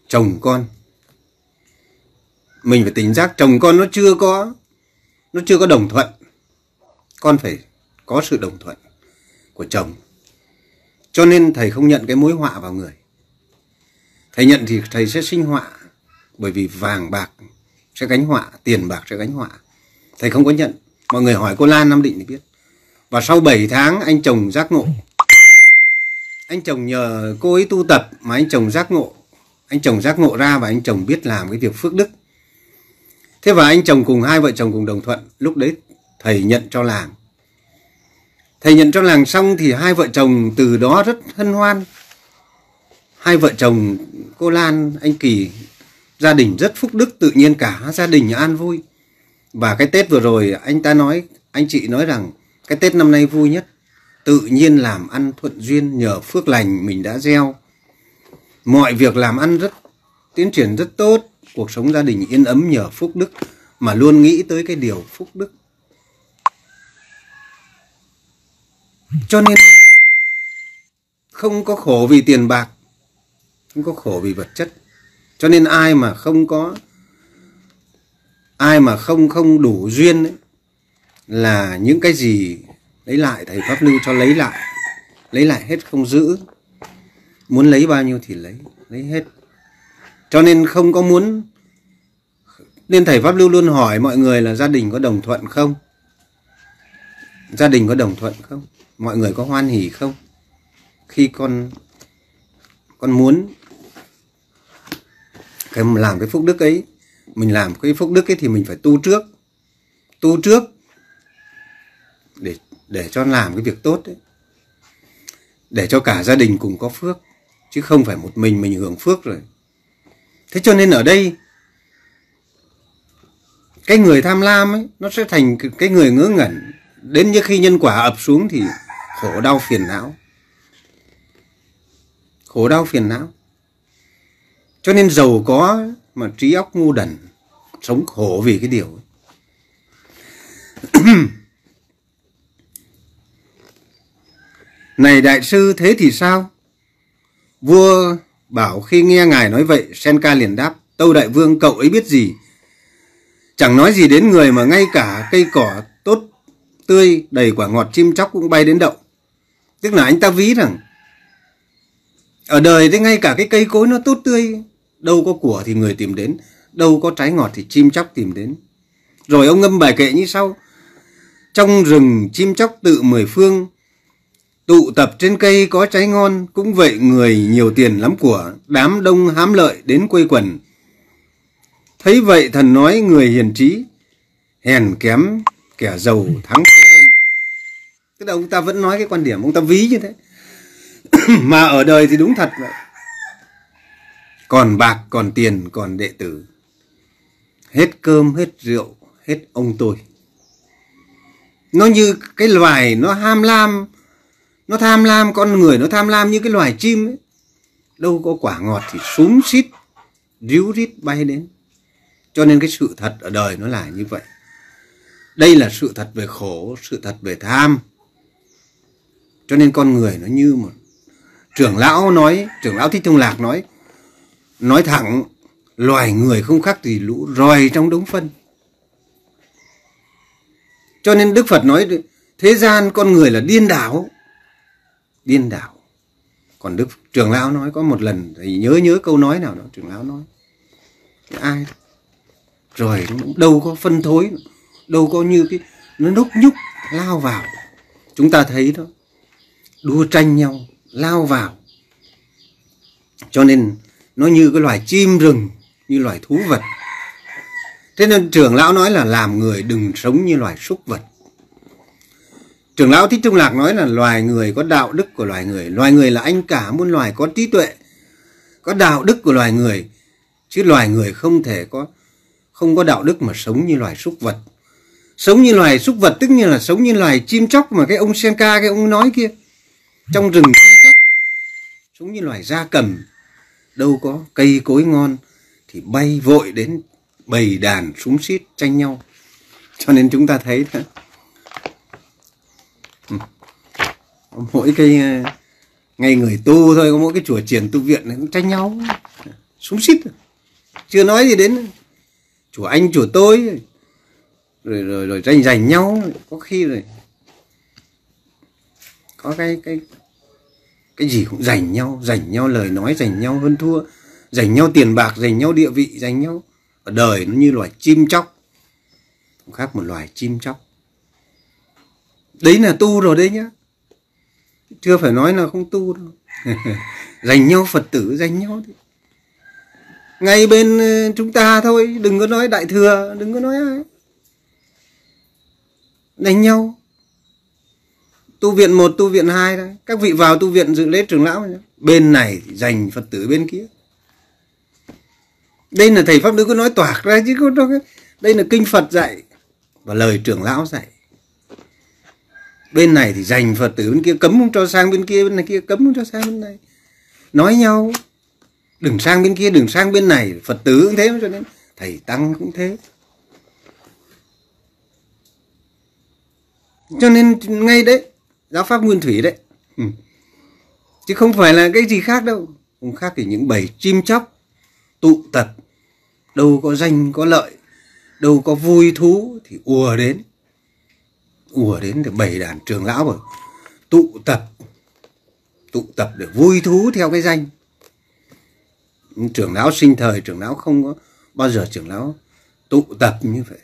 Chồng con. Mình phải tỉnh giác chồng con nó chưa có, nó chưa có đồng thuận. Con phải có sự đồng thuận của chồng. Cho nên thầy không nhận cái mối họa vào người. Thầy nhận thì thầy sẽ sinh họa, bởi vì vàng bạc sẽ gánh họa, tiền bạc sẽ gánh họa thầy không có nhận. Mọi người hỏi cô lan nam định thì biết. Và sau 7 tháng, anh chồng giác ngộ. Anh chồng nhờ cô ấy tu tập mà anh chồng giác ngộ. Anh chồng giác ngộ ra và anh chồng biết làm cái việc phước đức. Thế và anh chồng cùng hai vợ chồng cùng đồng thuận. Lúc đấy thầy nhận cho làng. Thầy nhận cho làng xong thì hai vợ chồng từ đó rất hân hoan. Hai vợ chồng cô lan, anh kỳ, gia đình rất phúc đức, tự nhiên cả. Gia đình an vui và cái tết vừa rồi, anh ta nói, anh chị nói rằng cái tết năm nay vui nhất. Tự nhiên làm ăn thuận duyên, nhờ phước lành mình đã gieo. Mọi việc làm ăn rất, tiến triển rất tốt. Cuộc sống gia đình yên ấm nhờ phúc đức, mà luôn nghĩ tới cái điều phúc đức. Cho nên không có khổ vì tiền bạc, không có khổ vì vật chất. Cho nên ai mà không có ai mà không không đủ duyên ấy, là những cái gì lấy lại thầy pháp lưu cho lấy lại. Lấy lại hết không giữ. Muốn lấy bao nhiêu thì lấy lấy hết. Cho nên không có muốn. Nên thầy pháp lưu luôn hỏi mọi người là gia đình có đồng thuận không? Gia đình có đồng thuận không? Mọi người có hoan hỉ không? Khi con con muốn. Cái làm cái phúc đức ấy mình làm cái phúc đức ấy thì mình phải tu trước. Tu trước để để cho làm cái việc tốt ấy. Để cho cả gia đình cùng có phước, chứ không phải một mình mình hưởng phước rồi. Thế cho nên ở đây, cái người tham lam ấy, nó sẽ thành cái người ngớ ngẩn. Đến như khi nhân quả ập xuống thì khổ đau phiền não. Khổ đau phiền não. Cho nên giàu có mà trí óc ngu đần, sống khổ vì cái điều ấy. này đại sư, thế thì sao? Vua bảo khi nghe ngài nói vậy, senka liền đáp, tâu đại vương, cậu ấy biết gì? Chẳng nói gì đến người mà ngay cả cây cỏ tốt tươi đầy quả ngọt chim chóc cũng bay đến đậu. Tức là anh ta ví rằng, ở đời thế ngay cả cái cây cối nó tốt tươi đâu có của thì người tìm đến, đâu có trái ngọt thì chim chóc tìm đến. Rồi ông ngâm bài kệ như sau. Trong rừng chim chóc tự mười phương, tụ tập trên cây có trái ngon, cũng vậy người nhiều tiền lắm của đám đông hám lợi đến quây quần. Thấy vậy thần nói người hiền trí, hèn kém kẻ giàu thắng thế hơn. Tức là ông ta vẫn nói cái quan điểm, ông ta ví như thế. Mà ở đời thì đúng thật. vậy còn bạc, còn tiền, còn đệ tử. Hết cơm, hết rượu, hết ông tôi. Nó như cái loài nó ham lam, nó tham lam, con người nó tham lam như cái loài chim ấy. Đâu có quả ngọt thì súng xít, ríu rít bay đến. Cho nên cái sự thật ở đời nó là như vậy. Đây là sự thật về khổ, sự thật về tham. Cho nên con người nó như một trưởng lão nói, trưởng lão thích thông lạc nói nói thẳng, loài người không khác gì lũ roi trong đống phân. Cho nên đức phật nói, thế gian con người là điên đảo. Điên đảo. Còn đức trưởng lão nói, có một lần thì nhớ nhớ câu nói nào đó trưởng lão nói, ai rồi đâu có phân thối, đâu có như cái, nó nốc nhúc, lao vào. Chúng ta thấy đó, đua tranh nhau, lao vào. Cho nên nó như cái loài chim rừng, như loài thú vật. Thế nên trưởng lão nói là làm người đừng sống như loài súc vật. Trưởng lão thích trung lạc nói là loài người có đạo đức của loài người. Loài người là anh cả, muôn loài có trí tuệ, có đạo đức của loài người. Chứ loài người không thể có, không có đạo đức mà sống như loài súc vật. Sống như loài súc vật tức như là sống như loài chim chóc mà cái ông senka, cái ông nói kia. Trong rừng chim chóc, sống như loài gia cầm đâu có cây cối ngon thì bay vội đến bầy đàn súng xít tranh nhau. Cho nên chúng ta thấy đó ừ, mỗi cái ờ, ngay người tu thôi, có mỗi cái chùa triển tu viện này cũng tranh nhau. Súng xít à? chưa nói gì đến chùa anh, chùa tôi, rồi rồi rồi tranh giành nhau. Có khi rồi, có cái cái cái gì cũng giành nhau giành nhau lời nói, giành nhau hơn thua, giành nhau tiền bạc, giành nhau địa vị, giành nhau. Ở đời nó như loài chim chóc. Không khác một loài chim chóc. Đấy là tu rồi đấy nhá. Chưa phải nói là không tu đâu. Giành nhau phật tử, giành nhau thì ngay bên ờ, chúng ta thôi, đừng có nói đại thừa, đừng có nói ai. Đánh nhau tu viện một, tu viện hai đấy các vị vào tu viện dự lễ trưởng lão nhé. bên này dành phật tử bên kia. Đây là thầy pháp đức có nói toạc ra chứ có đây là kinh phật dạy và lời trưởng lão dạy. Bên này thì dành phật tử bên kia, cấm không cho sang bên kia, bên này kia cấm không cho sang bên này. Nói nhau. Đừng sang bên kia, đừng sang bên này. Phật tử cũng thế, cho nên thầy tăng cũng thế. Cho nên ngay đấy giáo pháp nguyên thủy đấy. Ừ. chứ không phải là cái gì khác đâu. Không khác thì những bầy chim chóc, tụ tập. Đâu có danh, có lợi. Đâu có vui thú thì ùa đến. Ùa đến để bầy đàn trường lão rồi tụ tập. Tụ tập để vui thú theo cái danh. Trưởng lão sinh thời trưởng lão không có bao giờ trưởng lão tụ tập như vậy.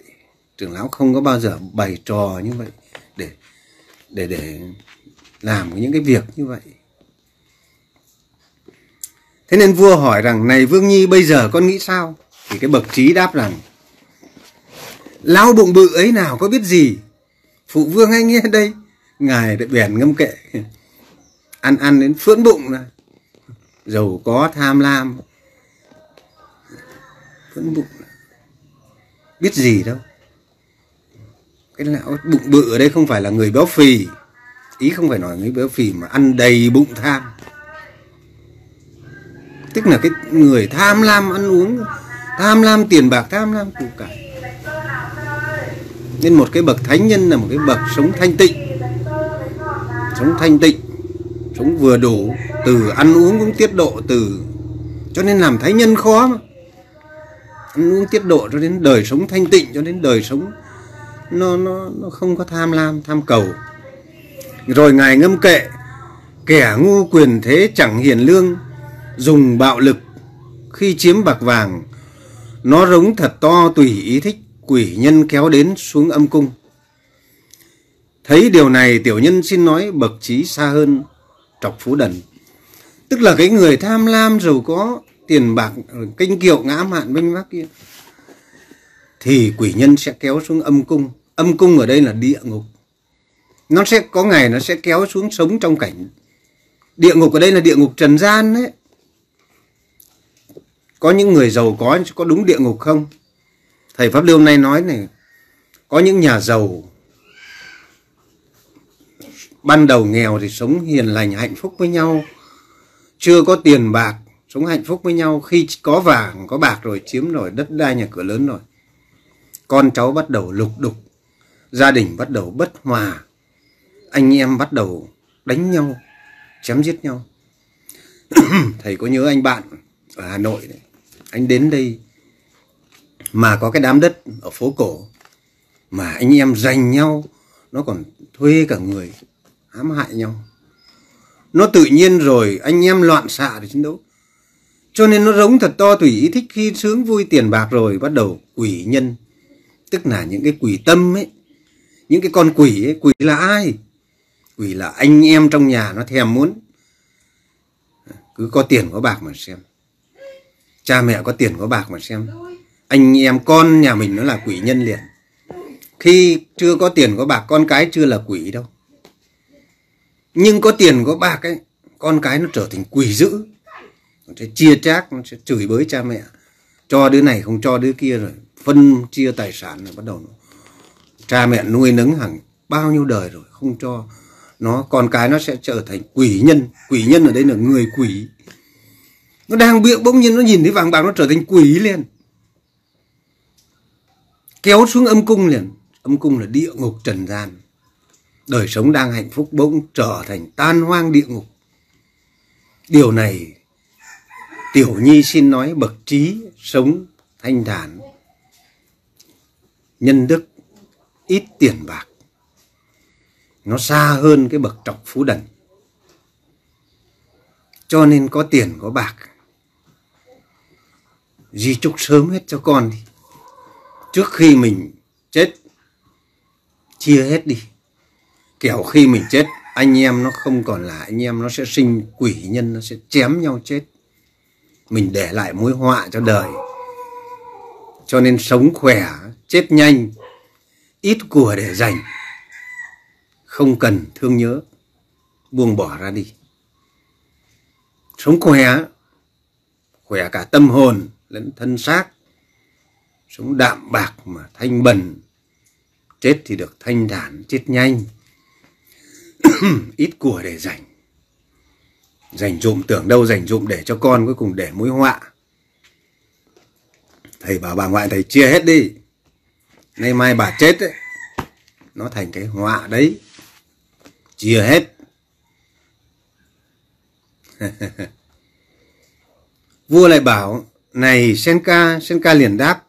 Trưởng lão không có bao giờ bày trò như vậy để để làm những cái việc như vậy. Thế nên vua hỏi rằng, này vương nhi, bây giờ con nghĩ sao? Thì cái bậc trí đáp rằng lao bụng bự ấy nào có biết gì? Phụ vương anh nghe đây, ngài để bèn ngâm kệ, ăn ăn đến phưỡn bụng là giàu có, tham lam, phưỡn bụng biết gì đâu cái lão bụng bự ở đây không phải là người béo phì. Ý không phải nói người béo phì mà ăn đầy bụng tham tức là cái người tham lam ăn uống, tham lam tiền bạc, tham lam của cải. Nên một cái bậc thánh nhân là một cái bậc sống thanh tịnh. Sống thanh tịnh, sống vừa đủ, từ ăn uống cũng tiết độ từ, cho nên làm thánh nhân khó mà. Ăn uống tiết độ cho đến đời sống thanh tịnh, cho đến đời sống nó nó nó không có tham lam, tham cầu. Rồi ngài ngâm kệ, kẻ ngu quyền thế chẳng hiền lương, dùng bạo lực khi chiếm bạc vàng. Nó rống thật to tùy ý thích quỷ nhân kéo đến xuống âm cung. Thấy điều này, tiểu nhân xin nói bậc trí xa hơn, trọc phú đần. Tức là cái người tham lam giàu có, tiền bạc, kinh kiệu ngã mạn binh vác kia thì quỷ nhân sẽ kéo xuống âm cung. Âm cung ở đây là địa ngục. Nó sẽ, có ngày nó sẽ kéo xuống sống trong cảnh. Địa ngục ở đây là địa ngục trần gian đấy. Có những người giàu có có đúng địa ngục không? Thầy pháp lưu nay nói này, có những nhà giàu, ban đầu nghèo thì sống hiền lành, hạnh phúc với nhau. Chưa có tiền bạc, sống hạnh phúc với nhau. Khi có vàng, có bạc rồi chiếm rồi đất đai nhà cửa lớn rồi con cháu bắt đầu lục đục, gia đình bắt đầu bất hòa, anh em bắt đầu đánh nhau, chém giết nhau. Thầy có nhớ anh bạn ở hà nội đấy, anh đến đây mà có cái đám đất ở phố cổ, mà anh em giành nhau, nó còn thuê cả người hãm hại nhau. Nó tự nhiên rồi, anh em loạn xạ để chiến đấu. Cho nên nó giống thật to, tùy ý thích khi sướng vui tiền bạc rồi bắt đầu quỷ nhân tức là những cái quỷ tâm ấy, những cái con quỷ ấy, quỷ là ai? Quỷ là anh em trong nhà nó thèm muốn. Cứ có tiền có bạc mà xem. Cha mẹ có tiền có bạc mà xem. Anh em con nhà mình nó là quỷ nhân liền. Khi chưa có tiền có bạc, con cái chưa là quỷ đâu. Nhưng có tiền có bạc ấy, con cái nó trở thành quỷ dữ. Nó sẽ chia chác nó sẽ chửi bới cha mẹ. Cho đứa này không cho đứa kia rồi phân chia tài sản là bắt đầu nó, cha mẹ nuôi nấng hàng bao nhiêu đời rồi không cho nó con cái nó sẽ trở thành quỷ nhân. Quỷ nhân ở đây là người quỷ. Nó đang bịa bỗng nhiên nó nhìn thấy vàng bạc nó trở thành quỷ liền. Kéo xuống âm cung liền. Âm cung là địa ngục trần gian. Đời sống đang hạnh phúc bỗng trở thành tan hoang địa ngục. Điều này tiểu nhi xin nói bậc trí sống thanh thản nhân đức ít tiền bạc. Nó xa hơn cái bậc trọc phú đần. Cho nên có tiền, có bạc. Di chúc sớm hết cho con đi. Trước khi mình chết, chia hết đi. Kẻo khi mình chết, anh em nó không còn là anh em, nó sẽ sinh quỷ nhân, nó sẽ chém nhau chết. Mình để lại mối họa cho đời. Cho nên sống khỏe chết nhanh, ít của để dành. Không cần thương nhớ, buông bỏ ra đi. Sống khỏe khỏe cả tâm hồn lẫn thân xác. Sống đạm bạc mà thanh bần, chết thì được thanh thản, chết nhanh. Ít của để dành. Dành dụm tưởng đâu dành dụm để cho con cuối cùng để mối họa. Thầy bảo bà ngoại thầy chia hết đi nay mai bà chết ấy, nó thành cái họa đấy. Chia hết. Vua lại bảo, này senka senka liền đáp,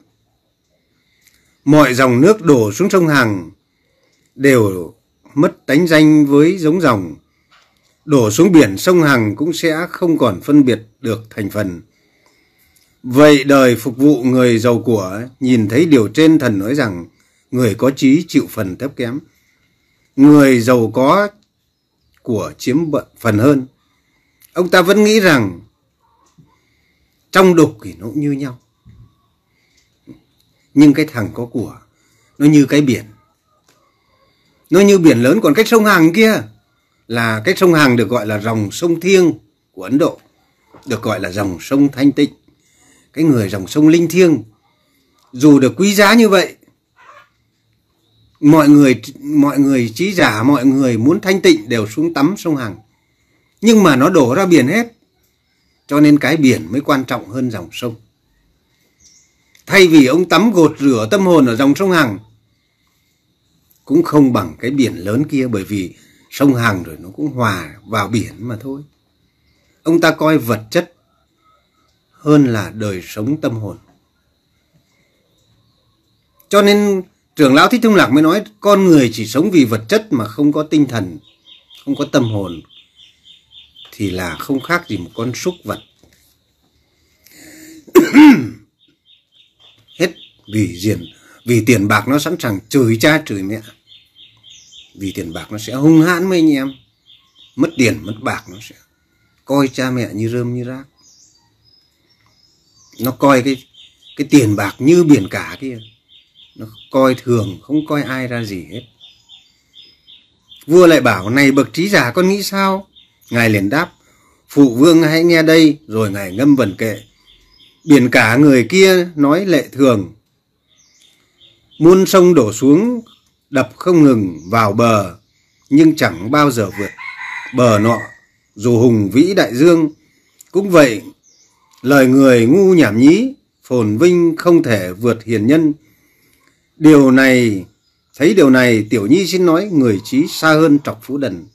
mọi dòng nước đổ xuống sông hằng đều mất tánh danh với giống dòng. Đổ xuống biển sông hằng cũng sẽ không còn phân biệt được thành phần vậy đời phục vụ người giàu của, nhìn thấy điều trên thần nói rằng, người có trí chịu phần thấp kém. Người giàu có của chiếm phần hơn. Ông ta vẫn nghĩ rằng, trong đục thì nó cũng như nhau. Nhưng cái thằng có của, nó như cái biển. Nó như biển lớn còn cách sông Hằng kia, là cách sông Hằng được gọi là dòng sông thiêng của Ấn Độ, được gọi là dòng sông thanh tịnh cái người dòng sông linh thiêng. Dù được quý giá như vậy, mọi người mọi người trí giả, mọi người muốn thanh tịnh đều xuống tắm sông Hằng. Nhưng mà nó đổ ra biển hết, cho nên cái biển mới quan trọng hơn dòng sông. Thay vì ông tắm gột rửa tâm hồn ở dòng sông Hằng, cũng không bằng cái biển lớn kia, bởi vì sông Hằng rồi nó cũng hòa vào biển mà thôi. Ông ta coi vật chất hơn là đời sống tâm hồn. Cho nên trưởng lão thích thông lạc mới nói con người chỉ sống vì vật chất mà không có tinh thần không có tâm hồn thì là không khác gì một con súc vật. Hết vì diện, vì tiền bạc nó sẵn sàng chửi cha chửi mẹ. Vì tiền bạc nó sẽ hung hãn mấy anh em mất tiền mất bạc nó sẽ coi cha mẹ như rơm như rác nó coi cái cái tiền bạc như biển cả kia. Nó coi thường, không coi ai ra gì hết. Vua lại bảo, này bậc trí giả, con nghĩ sao? Ngài liền đáp, phụ vương hãy nghe đây, rồi ngài ngâm vần kệ. Biển cả người kia nói lệ thường. Muôn sông đổ xuống, đập không ngừng vào bờ, nhưng chẳng bao giờ vượt. Bờ nọ, dù hùng vĩ đại dương, cũng vậy lời người ngu nhảm nhí, phồn vinh không thể vượt hiền nhân. Điều này, thấy điều này, tiểu nhi xin nói, người trí xa hơn trọc phú đần.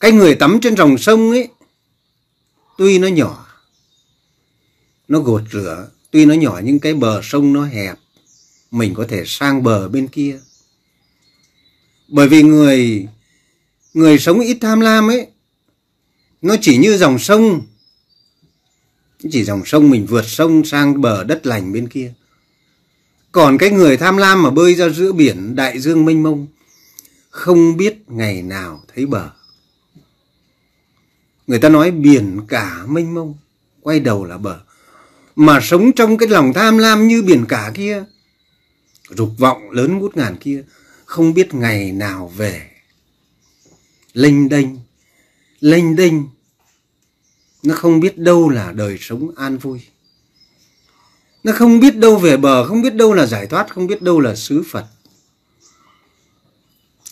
Cái người tắm trên dòng sông ấy, tuy nó nhỏ, nó gột rửa, tuy nó nhỏ nhưng cái bờ sông nó hẹp, mình có thể sang bờ bên kia. Bởi vì người người sống ít tham lam ấy, nó chỉ như dòng sông chỉ dòng sông mình vượt sông sang bờ đất lành bên kia. Còn cái người tham lam mà bơi ra giữa biển, đại dương mênh mông, không biết ngày nào thấy bờ. Người ta nói biển cả mênh mông, quay đầu là bờ. Mà sống trong cái lòng tham lam như biển cả kia, dục vọng lớn ngút ngàn kia, không biết ngày nào về. Lênh đênh lênh đênh nó không biết đâu là đời sống an vui. Nó không biết đâu về bờ, không biết đâu là giải thoát, không biết đâu là xứ phật.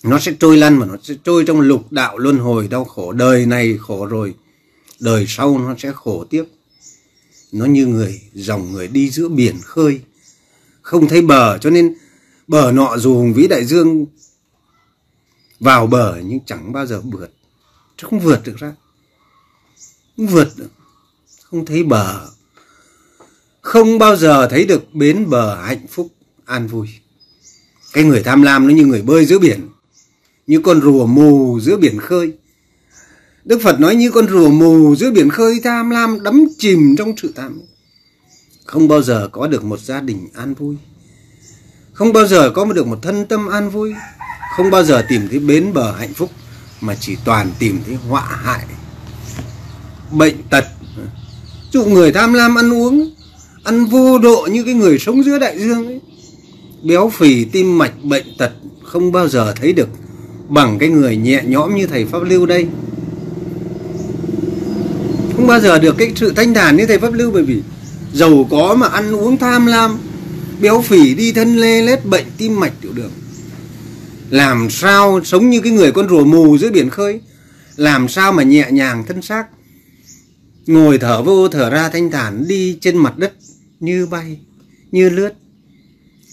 Nó sẽ trôi lăn mà nó sẽ trôi trong lục đạo luân hồi đau khổ. Đời này khổ rồi, đời sau nó sẽ khổ tiếp. Nó như người, dòng người đi giữa biển khơi. Không thấy bờ, cho nên bờ nọ dù hùng vĩ đại dương, vào bờ nhưng chẳng bao giờ vượt. Không vượt được ra cũng vượt được không thấy bờ. Không bao giờ thấy được bến bờ hạnh phúc, an vui. Cái người tham lam nó như người bơi giữa biển, như con rùa mù giữa biển khơi. Đức Phật nói như con rùa mù giữa biển khơi, tham lam đắm chìm trong sự tham. Không bao giờ có được một gia đình an vui. Không bao giờ có được một thân tâm an vui. Không bao giờ tìm thấy bến bờ hạnh phúc, mà chỉ toàn tìm thấy họa hại bệnh tật. Dụ người tham lam ăn uống, ăn vô độ như cái người sống giữa đại dương ấy, béo phì, tim mạch, bệnh tật không bao giờ thấy được bằng cái người nhẹ nhõm như thầy pháp lưu đây. Không bao giờ được cái sự thanh thản như thầy pháp lưu, bởi vì giàu có mà ăn uống tham lam, béo phì, đi thân lê lết, bệnh tim mạch tiểu đường. Làm sao sống như cái người con rùa mù giữa biển khơi? Làm sao mà nhẹ nhàng thân xác? Ngồi thở vô thở ra thanh thản đi trên mặt đất như bay, như lướt.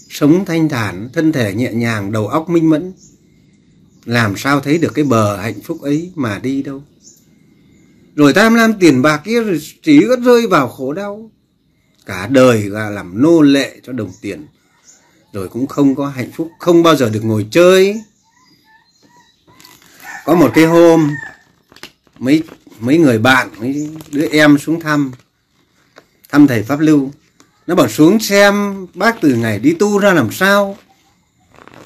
Sống thanh thản, thân thể nhẹ nhàng, đầu óc minh mẫn. Làm sao thấy được cái bờ hạnh phúc ấy mà đi đâu? Rồi tham lam tiền bạc kia rồi chỉ có rơi vào khổ đau. Cả đời là làm nô lệ cho đồng tiền. Rồi cũng không có hạnh phúc, không bao giờ được ngồi chơi. Có một cái hôm, mấy mấy người bạn, mấy đứa em xuống thăm thăm thầy pháp lưu. Nó bảo xuống xem bác từ ngày đi tu ra làm sao.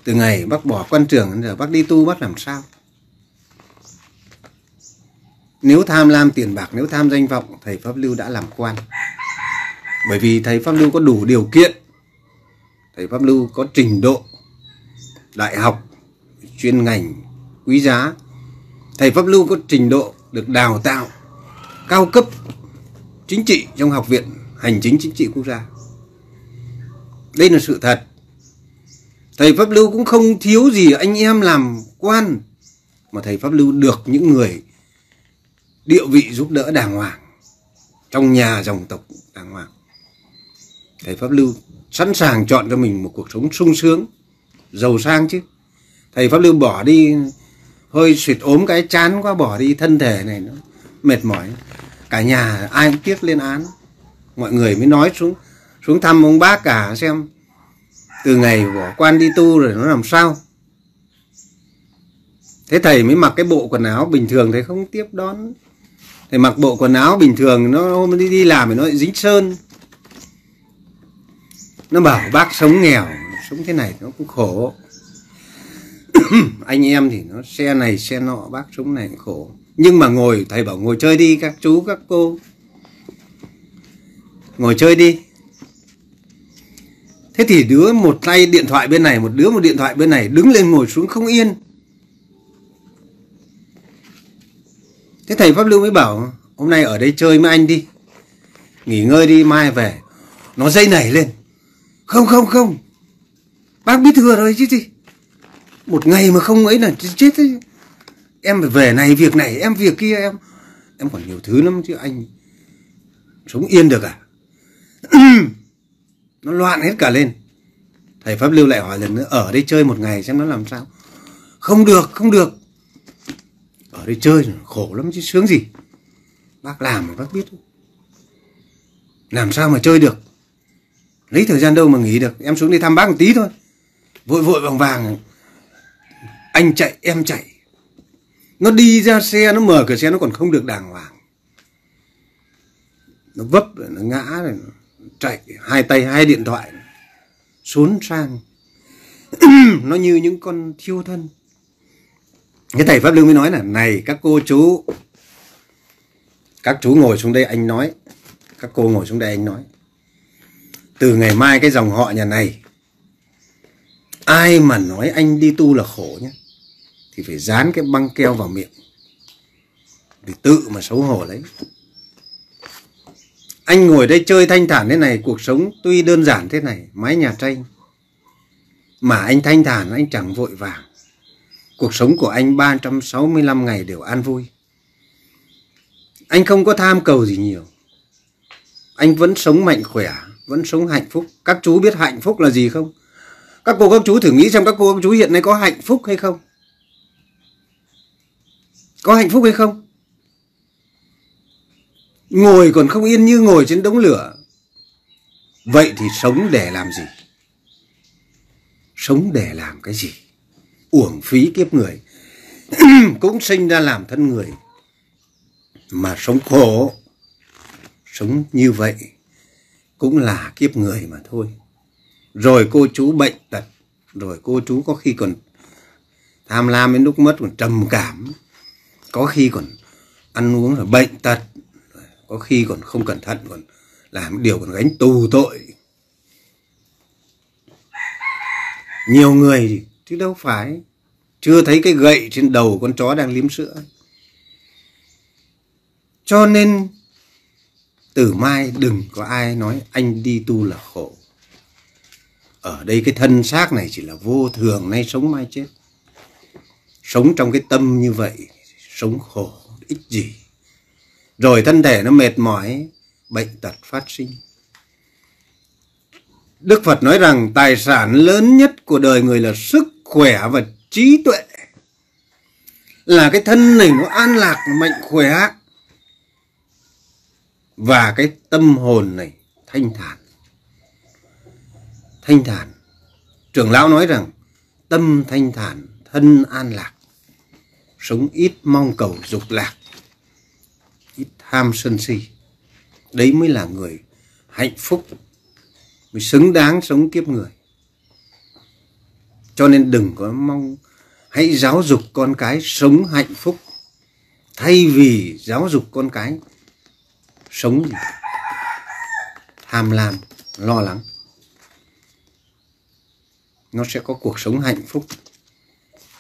Từ ngày bác bỏ quan trường giờ bác đi tu bác làm sao? Nếu tham lam tiền bạc, nếu tham danh vọng, thầy pháp lưu đã làm quan. Bởi vì thầy pháp lưu có đủ điều kiện. Thầy pháp lưu có trình độ, đại học, chuyên ngành, quý giá. Thầy pháp lưu có trình độ được đào tạo cao cấp chính trị trong học viện hành chính chính trị quốc gia. Đây là sự thật. Thầy pháp lưu cũng không thiếu gì anh em làm quan mà thầy pháp lưu được những người địa vị giúp đỡ đàng hoàng trong nhà dòng tộc đàng hoàng. Thầy pháp lưu sẵn sàng chọn cho mình một cuộc sống sung sướng, giàu sang chứ. Thầy pháp lưu bỏ đi hơi suyệt ốm cái chán quá, bỏ đi thân thể này nó mệt mỏi. Cả nhà, ai cũng tiếc lên án. Mọi người mới nói xuống xuống thăm ông bác cả, xem từ ngày bỏ quan đi tu rồi nó làm sao. Thế thầy mới mặc cái bộ quần áo bình thường, thầy không tiếp đón. Thầy mặc bộ quần áo bình thường, nó hôm đi đi làm thì nó lại dính sơn. Nó bảo bác sống nghèo, sống thế này nó cũng khổ. anh em thì nó xe này, xe nọ, bác súng này cũng khổ. Nhưng mà ngồi, thầy bảo ngồi chơi đi, các chú, các cô. Ngồi chơi đi. Thế thì đứa một tay điện thoại bên này, một đứa một điện thoại bên này đứng lên ngồi xuống không yên. Thế thầy pháp lưu mới bảo, hôm nay ở đây chơi với anh đi. Nghỉ ngơi đi, mai về. Nó dây nảy lên. Không không không. Bác biết thừa rồi chứ gì một ngày mà không ấy là chết ấy. em phải về này, việc này, em việc kia, em. Em còn nhiều thứ lắm chứ, anh. Sống yên được à? Nó loạn hết cả lên. Thầy pháp lưu lại hỏi lần nữa, ở đây chơi một ngày xem nó làm sao? Không được không được. Ở đây chơi khổ lắm chứ, sướng gì. Bác làm mà bác biết làm sao mà chơi được? Lấy thời gian đâu mà nghỉ được, em xuống đi thăm bác một tí thôi. Vội vội, vàng vàng anh chạy, em chạy. Nó đi ra xe, nó mở cửa xe, nó còn không được đàng hoàng. Nó vấp, nó ngã rồi nó chạy, hai tay, hai điện thoại xuống sang. Nó như những con thiêu thân. Cái thầy pháp lương mới nói là, này, các cô chú, các chú ngồi xuống đây anh nói, các cô ngồi xuống đây anh nói. Từ ngày mai cái dòng họ nhà này, ai mà nói anh đi tu là khổ nhé thì phải dán cái băng keo vào miệng để tự mà xấu hổ lấy. Anh ngồi đây chơi thanh thản thế này, cuộc sống tuy đơn giản thế này, mái nhà tranh, mà anh thanh thản, anh chẳng vội vàng. Cuộc sống của anh 365 ngày đều an vui. Anh không có tham cầu gì nhiều. Anh vẫn sống mạnh khỏe, vẫn sống hạnh phúc. Các chú biết hạnh phúc là gì không? Các cô, các chú thử nghĩ xem các cô, các chú hiện nay có hạnh phúc hay không? Có hạnh phúc hay không? Ngồi còn không yên như ngồi trên đống lửa. Vậy thì sống để làm gì? Sống để làm cái gì? Uổng phí kiếp người. Cũng sinh ra làm thân người. Mà sống khổ, sống như vậy cũng là kiếp người mà thôi. Rồi cô chú bệnh tật, rồi cô chú có khi còn tham lam đến lúc mất còn trầm cảm có khi còn ăn uống là bệnh tật, có khi còn không cẩn thận, còn làm điều còn gánh tù tội. Nhiều người chứ đâu phải, chưa thấy cái gậy trên đầu con chó đang liếm sữa. Cho nên, từ mai đừng có ai nói anh đi tu là khổ. Ở đây cái thân xác này chỉ là vô thường, nay sống mai chết. Sống trong cái tâm như vậy sống khổ ích gì rồi thân thể nó mệt mỏi bệnh tật phát sinh Đức Phật nói rằng tài sản lớn nhất của đời người là sức khỏe và trí tuệ. Là cái thân này nó an lạc, mạnh khỏe. Và cái tâm hồn này thanh thản. Thanh thản. Trưởng lão nói rằng tâm thanh thản, thân an lạc. Sống ít mong cầu dục lạc. Ít tham sân si. Đấy mới là người hạnh phúc, mới xứng đáng sống kiếp người cho nên đừng có mong, hãy giáo dục con cái sống hạnh phúc thay vì giáo dục con cái sống tham lam, lo lắng, nó sẽ có cuộc sống hạnh phúc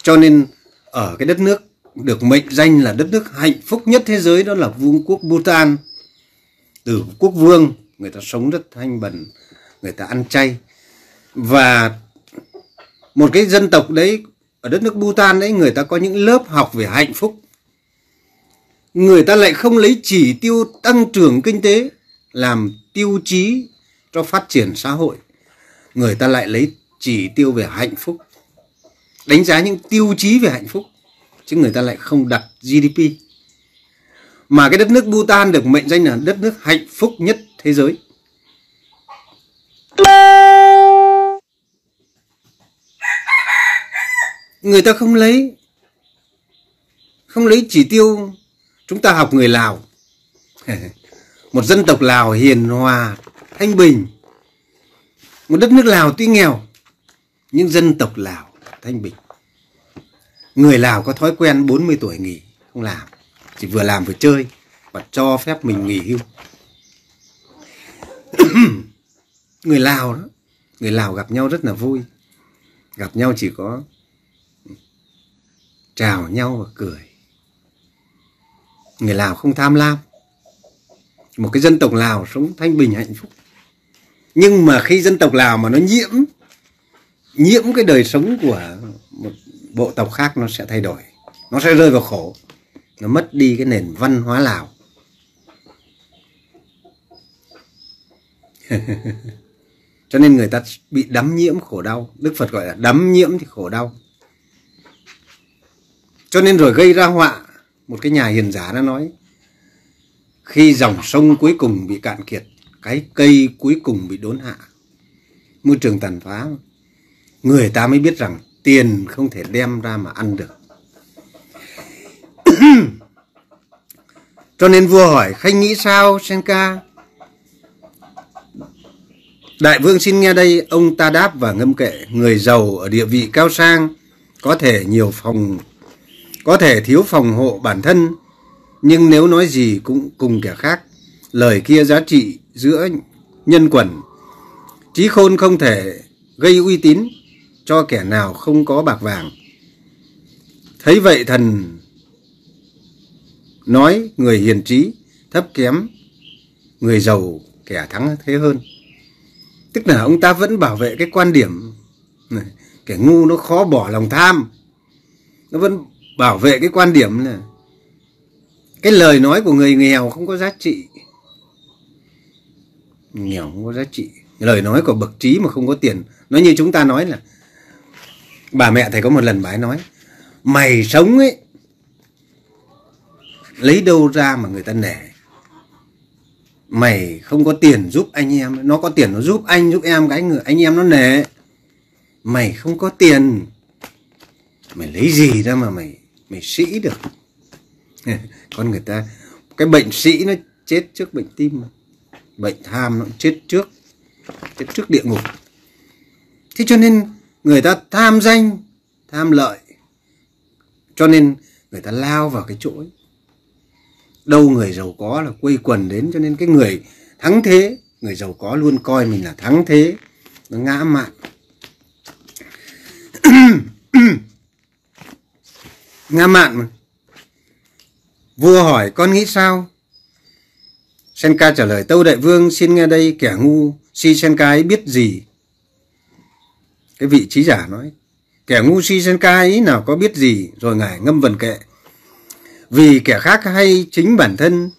cho nên ở cái đất nước được mệnh danh là đất nước hạnh phúc nhất thế giới, đó là vương quốc Bhutan. Từ quốc vương, người ta sống rất thanh bần, người ta ăn chay. Và một cái dân tộc đấy, ở đất nước Bhutan đấy, người ta có những lớp học về hạnh phúc. Người ta lại không lấy chỉ tiêu tăng trưởng kinh tế làm tiêu chí cho phát triển xã hội. Người ta lại lấy chỉ tiêu về hạnh phúc. Đánh giá những tiêu chí về hạnh phúc chứ người ta lại không đặt GDP mà cái đất nước Bhutan được mệnh danh là đất nước hạnh phúc nhất thế giới. Người ta không lấy không lấy chỉ tiêu chúng ta học người lào. Một dân tộc lào hiền hòa, thanh bình. Một đất nước lào tuy nghèo, nhưng dân tộc lào thanh bình người lào có thói quen 40 tuổi nghỉ, không làm, chỉ vừa làm vừa chơi và cho phép mình nghỉ hưu. Người lào đó, người lào gặp nhau rất là vui. Gặp nhau chỉ có chào nhau và cười. Người lào không tham lam. Một cái dân tộc lào sống thanh bình, hạnh phúc. Nhưng mà khi dân tộc lào mà nó nhiễm nhiễm cái đời sống của bộ tộc khác nó sẽ thay đổi. Nó sẽ rơi vào khổ. Nó mất đi cái nền văn hóa lào. Cho nên người ta bị đắm nhiễm khổ đau. Đức phật gọi là đắm nhiễm thì khổ đau. Cho nên rồi gây ra họa, một cái nhà hiền giả đã nói, khi dòng sông cuối cùng bị cạn kiệt, cái cây cuối cùng bị đốn hạ. Môi trường tàn phá. Người ta mới biết rằng tiền không thể đem ra mà ăn được. Cho nên vua hỏi, khanh nghĩ sao, senka? Đại vương xin nghe đây, ông ta đáp và ngâm kệ, người giàu ở địa vị cao sang, có thể nhiều phòng, có thể thiếu phòng hộ bản thân, nhưng nếu nói gì cũng cùng kẻ khác, lời kia giá trị giữa nhân quần trí khôn không thể gây uy tín cho kẻ nào không có bạc vàng. Thấy vậy thần nói người hiền trí thấp kém người giàu kẻ thắng thế hơn. Tức là ông ta vẫn bảo vệ cái quan điểm này, kẻ ngu nó khó bỏ lòng tham. Nó vẫn bảo vệ cái quan điểm là cái lời nói của người nghèo không có giá trị. Nghèo không có giá trị. Lời nói của bậc trí mà không có tiền. Nói như chúng ta nói là bà mẹ thầy có một lần bà ấy nói, mày sống ấy, lấy đâu ra mà người ta nể? Mày không có tiền giúp anh em, nó có tiền nó giúp anh, giúp em cái người anh em nó nể. Mày không có tiền, mày lấy gì ra mà mày mày sĩ được? Con người ta, cái bệnh sĩ nó chết trước bệnh tim mà. bệnh tham nó chết trước chết trước địa ngục. Thế cho nên người ta tham danh, tham lợi. Cho nên người ta lao vào cái chỗ ấy đâu người giàu có là quây quần đến, cho nên cái người thắng thế, người giàu có luôn coi mình là thắng thế, nó ngã mạn. Ngã mạn mà. Vua hỏi, con nghĩ sao? Senka trả lời, Tâu Đại Vương xin nghe đây, kẻ ngu, Si Senka ấy biết gì? Cái vị trí giả nói Kẻ ngu Si Senka ý nào có biết gì Rồi ngài ngâm vần kệ vì kẻ khác hay chính bản thân,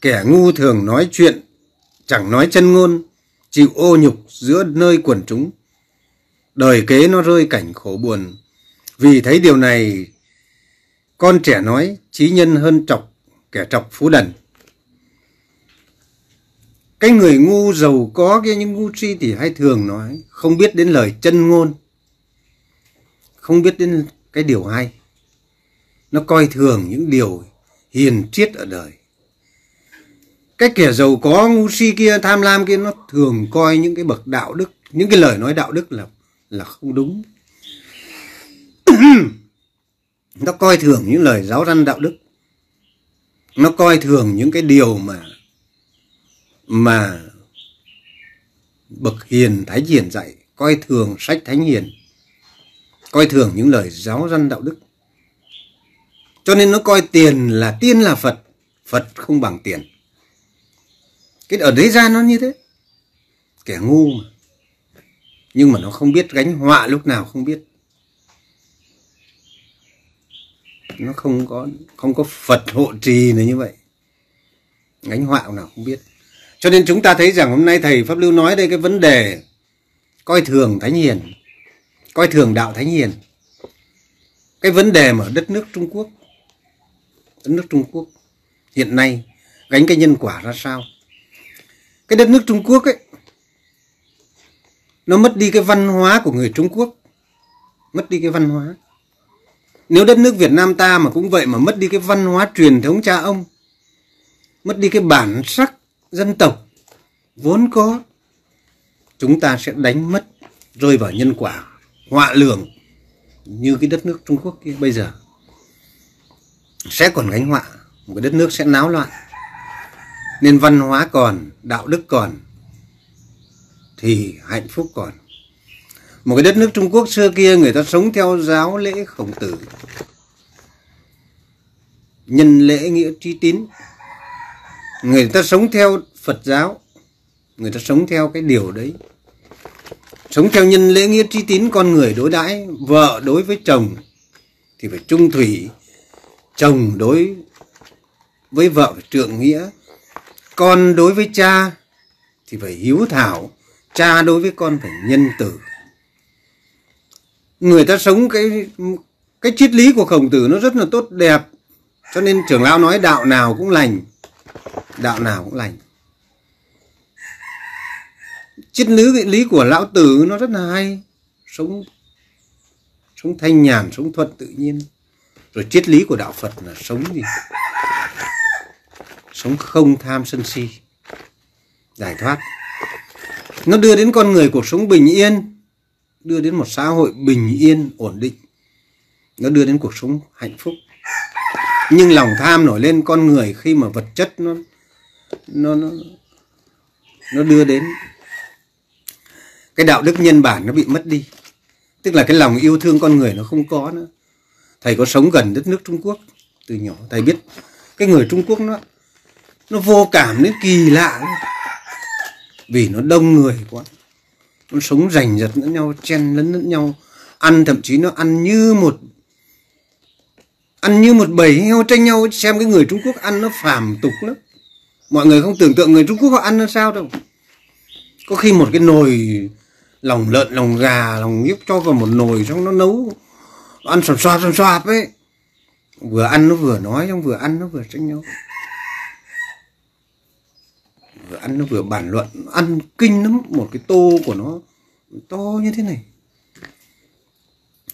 kẻ ngu thường nói chuyện, chẳng nói chân ngôn, chịu ô nhục giữa nơi quần chúng. Đời kế nó rơi cảnh khổ buồn. Vì thấy điều này, con trẻ nói trí nhân hơn trọc, kẻ trọc phú đần. Cái người ngu giàu có kia những ngu si thì hay thường nói, không biết đến lời chân ngôn, không biết đến cái điều hay. Nó coi thường những điều hiền triết ở đời. Cái kẻ giàu có ngu si kia tham lam kia nó thường coi những cái bậc đạo đức những cái lời nói đạo đức là là không đúng. Nó coi thường những lời giáo răn đạo đức. Nó coi thường những cái điều mà mà bậc hiền thái hiền dạy, coi thường sách thánh hiền, coi thường những lời giáo dân đạo đức. Cho nên nó coi tiền là tiên là phật phật không bằng tiền. Cái ở đấy ra nó như thế. Kẻ ngu mà. Nhưng mà nó không biết gánh họa lúc nào không biết. Nó không có không có phật hộ trì này như vậy. Gánh họa nào không biết cho nên chúng ta thấy rằng hôm nay thầy pháp lưu nói đây cái vấn đề coi thường thánh hiền, coi thường đạo thánh hiền. Cái vấn đề mà đất nước trung quốc, đất nước trung quốc hiện nay gánh cái nhân quả ra sao? Cái đất nước Trung Quốc ấy, nó mất đi cái văn hóa của người Trung Quốc, mất đi cái văn hóa. Nếu đất nước Việt Nam ta mà cũng vậy mà mất đi cái văn hóa truyền thống cha ông, mất đi cái bản sắc dân tộc vốn có, chúng ta sẽ đánh mất rơi vào nhân quả, họa lường như cái đất nước Trung Quốc kia bây giờ. Sẽ còn gánh họa, một cái đất nước sẽ náo loạn. Nên văn hóa còn, đạo đức còn, thì hạnh phúc còn. Một cái đất nước Trung Quốc xưa kia, người ta sống theo giáo lễ khổng tử, nhân lễ nghĩa trí tín người ta sống theo Phật giáo, người ta sống theo cái điều đấy. Sống theo nhân lễ nghĩa trí tín con người đối đãi, vợ đối với chồng, thì phải trung thủy chồng đối với vợ phải trượng nghĩa. Con đối với cha thì phải hiếu thảo, cha đối với con phải nhân từ. Người ta sống cái cái triết lý của khổng tử nó rất là tốt đẹp, cho nên trưởng lão nói đạo nào cũng lành đạo nào cũng lành. Triết lý lý của lão tử nó rất là hay. Sống sống thanh nhàn, sống thuận tự nhiên. Rồi triết lý của đạo phật là sống gì? Sống không tham sân si. Giải thoát. Nó đưa đến con người cuộc sống bình yên. Đưa đến một xã hội bình yên, ổn định. Nó đưa đến cuộc sống hạnh phúc. Nhưng lòng tham nổi lên con người khi mà vật chất nó nó nó nó đưa đến. Cái đạo đức nhân bản nó bị mất đi. Tức là cái lòng yêu thương con người nó không có nữa. Thầy có sống gần đất nước Trung Quốc từ nhỏ. Thầy biết cái người Trung Quốc nó nó vô cảm đến kỳ lạ vì nó đông người quá. Nó sống rành rật lẫn nhau, chen lẫn lẫn nhau. Ăn thậm chí nó ăn như một, ăn như một bầy heo tranh nhau. Xem cái người Trung Quốc ăn nó phàm tục lắm mọi người không tưởng tượng người Trung Quốc họ ăn sao đâu. Có khi một cái nồi lòng lợn, lòng gà, lòng nhúc cho vào một nồi xong nó nấu. Ăn sòn xoạp sòn xoạp ấy. Vừa ăn nó vừa nói xong vừa ăn nó vừa tranh nhau. Vừa ăn nó vừa bàn luận. Ăn kinh lắm, một cái tô của nó to như thế này.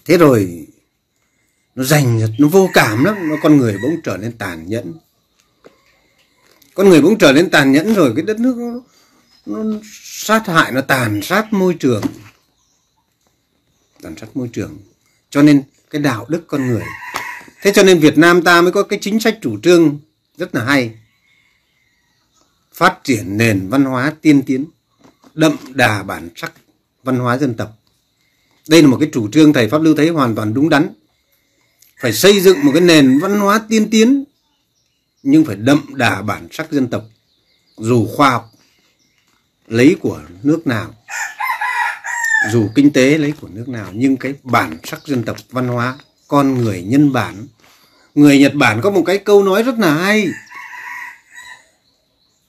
Thế rồi, nó dành nó vô cảm lắm. Nó con người bỗng trở nên tàn nhẫn con người cũng trở nên tàn nhẫn rồi cái đất nước nó, nó sát hại nó tàn sát môi trường. Tàn sát môi trường. Cho nên cái đạo đức con người. Thế cho nên Việt Nam ta mới có cái chính sách chủ trương rất là hay. Phát triển nền văn hóa tiên tiến đậm đà bản sắc văn hóa dân tộc. Đây là một cái chủ trương thầy pháp lưu thấy hoàn toàn đúng đắn. Phải xây dựng một cái nền văn hóa tiên tiến nhưng phải đậm đà bản sắc dân tộc dù khoa học lấy của nước nào dù kinh tế lấy của nước nào nhưng cái bản sắc dân tộc văn hóa con người nhân bản người nhật bản có một cái câu nói rất là hay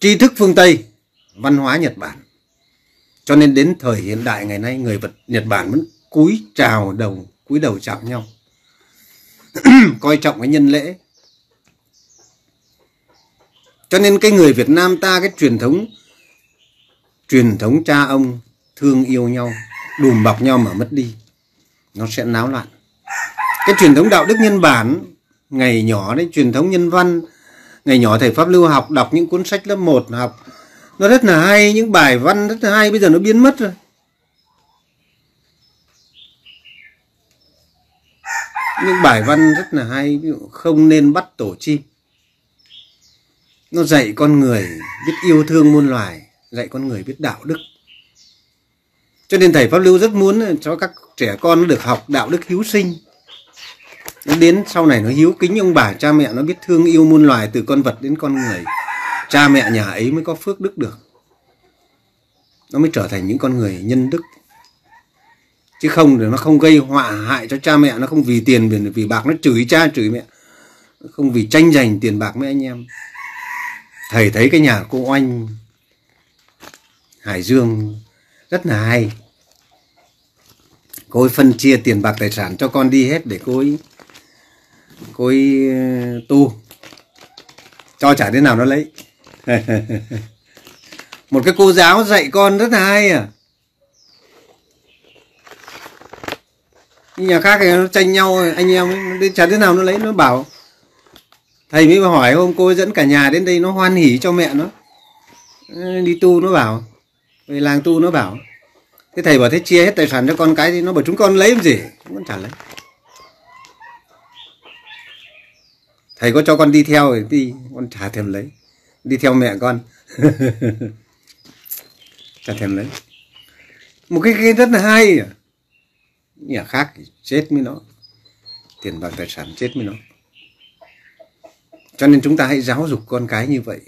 tri thức phương Tây, văn hóa Nhật Bản. cho nên đến thời hiện đại ngày nay người vật Nhật Bản vẫn cúi chào đầu cúi đầu chào nhau coi trọng cái nhân lễ cho nên cái người Việt Nam ta, cái truyền thống truyền thống cha ông thương yêu nhau, đùm bọc nhau mà mất đi, nó sẽ náo loạn. Cái truyền thống đạo đức nhân bản, ngày nhỏ đấy, truyền thống nhân văn, ngày nhỏ thầy pháp lưu học, đọc những cuốn sách lớp 1 học, nó rất là hay, những bài văn rất là hay, bây giờ nó biến mất rồi. Những bài văn rất là hay, ví dụ không nên bắt tổ chim nó dạy con người biết yêu thương muôn loài dạy con người biết đạo đức. Cho nên thầy pháp lưu rất muốn cho các trẻ con được học đạo đức hiếu sinh. Nó đến sau này nó hiếu kính ông bà cha mẹ nó biết thương yêu muôn loài từ con vật đến con người. Cha mẹ nhà ấy mới có phước đức được. Nó mới trở thành những con người nhân đức. Chứ không để nó không gây họa hại cho cha mẹ nó không vì tiền vì, vì bạc nó chửi cha chửi mẹ. Không vì tranh giành tiền bạc với anh em thầy thấy cái nhà cô oanh, hải dương, rất là hay. Cô ấy phân chia tiền bạc tài sản cho con đi hết để cô ấy cô ấy ờ, tu. Cho trả thế nào nó lấy. Một cái cô giáo dạy con rất là hay à. Nhà khác thì nó tranh nhau, anh em đi chả thế nào nó lấy, nó bảo thầy mới hỏi hôm cô dẫn cả nhà đến đây nó hoan hỉ cho mẹ nó. Đi tu nó bảo. Về làng tu nó bảo. Thế thầy bảo thế chia hết tài sản cho con cái thì nó bảo chúng con lấy làm gì? Con chả lấy. Thầy có cho con đi theo thì đi, con chả thèm lấy. Đi theo mẹ con. Chả thèm lấy. Một cái cái rất là hay. À nhà khác thì chết với nó. Tiền bạc tài sản chết với nó cho nên chúng ta hãy giáo dục con cái như vậy.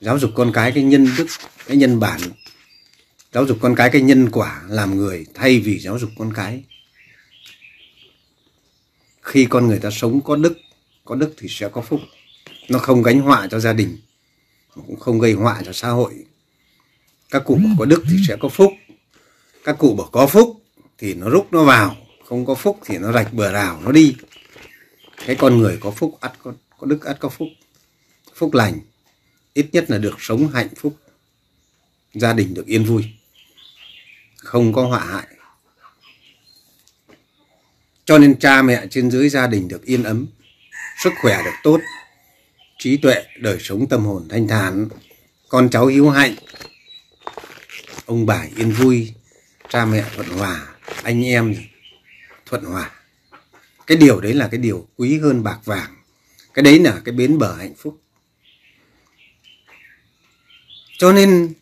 Giáo dục con cái cái nhân đức cái nhân bản. Giáo dục con cái cái nhân quả làm người thay vì giáo dục con cái. Khi con người ta sống có đức có đức thì sẽ có phúc. Nó không gánh họa cho gia đình cũng không gây họa cho xã hội. Các cụ bảo có đức thì sẽ có phúc. Các cụ bảo có phúc thì nó rút nó vào. Không có phúc thì nó rạch bờ rào nó đi. Cái con người có phúc ắt có, có đức ắt có phúc. Phúc lành, ít nhất là được sống hạnh phúc. Gia đình được yên vui, không có họa hại. Cho nên cha mẹ trên dưới gia đình được yên ấm, sức khỏe được tốt, trí tuệ, đời sống tâm hồn thanh thản. Con cháu hiếu hạnh, ông bà yên vui, cha mẹ thuận hòa, anh em thuận hòa. Cái điều đấy là cái điều quý hơn bạc vàng cái đấy là cái bến bờ hạnh phúc. Cho nên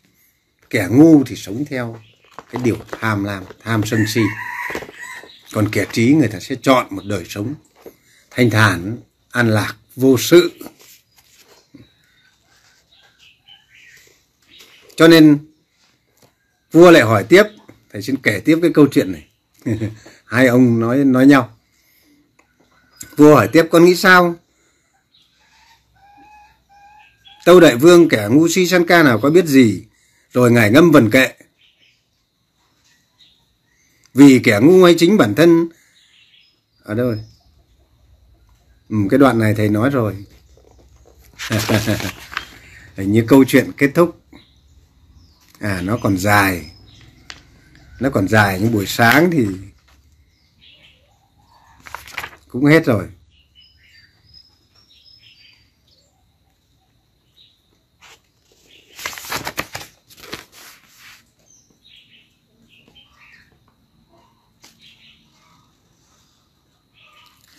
kẻ ngu thì sống theo cái điều tham lam, tham sân si. Còn kẻ trí người ta sẽ chọn một đời sống thanh thản, an lạc, vô sự. Cho nên vua lại hỏi tiếp, thầy xin kể tiếp cái câu chuyện này. Hai ông nói nói nhau. Vua hỏi tiếp, con nghĩ sao? Tâu đại vương kẻ ngu si săn ca nào có biết gì rồi ngài ngâm vần kệ. Vì kẻ ngu hay chính bản thân. Ở đâu rồi? Ừ, cái đoạn này thầy nói rồi. Như câu chuyện kết thúc. À nó còn dài. Nó còn dài nhưng buổi sáng thì cũng hết rồi.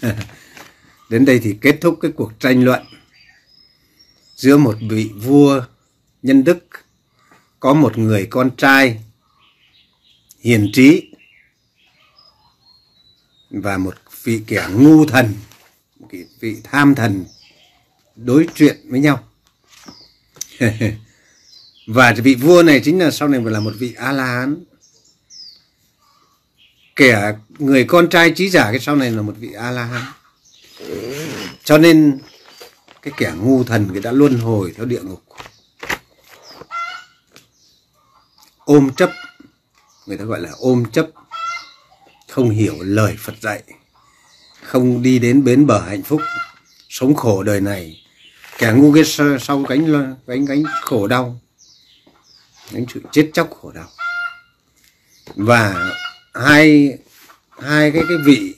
đến đây thì kết thúc cái cuộc tranh luận giữa một vị vua nhân đức, có một người con trai hiền trí và một vị kẻ ngu thần, một vị tham thần đối chuyện với nhau. Và vị vua này chính là sau này phải là một vị a la hán kẻ người con trai trí giả, cái sau này là một vị a la hán cho nên cái kẻ ngu thần, người đã luân hồi theo địa ngục. Ôm chấp, người ta gọi là ôm chấp, không hiểu lời Phật dạy, không đi đến bến bờ hạnh phúc, sống khổ đời này. Kẻ ngu cái sau cánh cánh cánh khổ đau, gánh sự chết chóc khổ đau. Và hai hai cái cái vị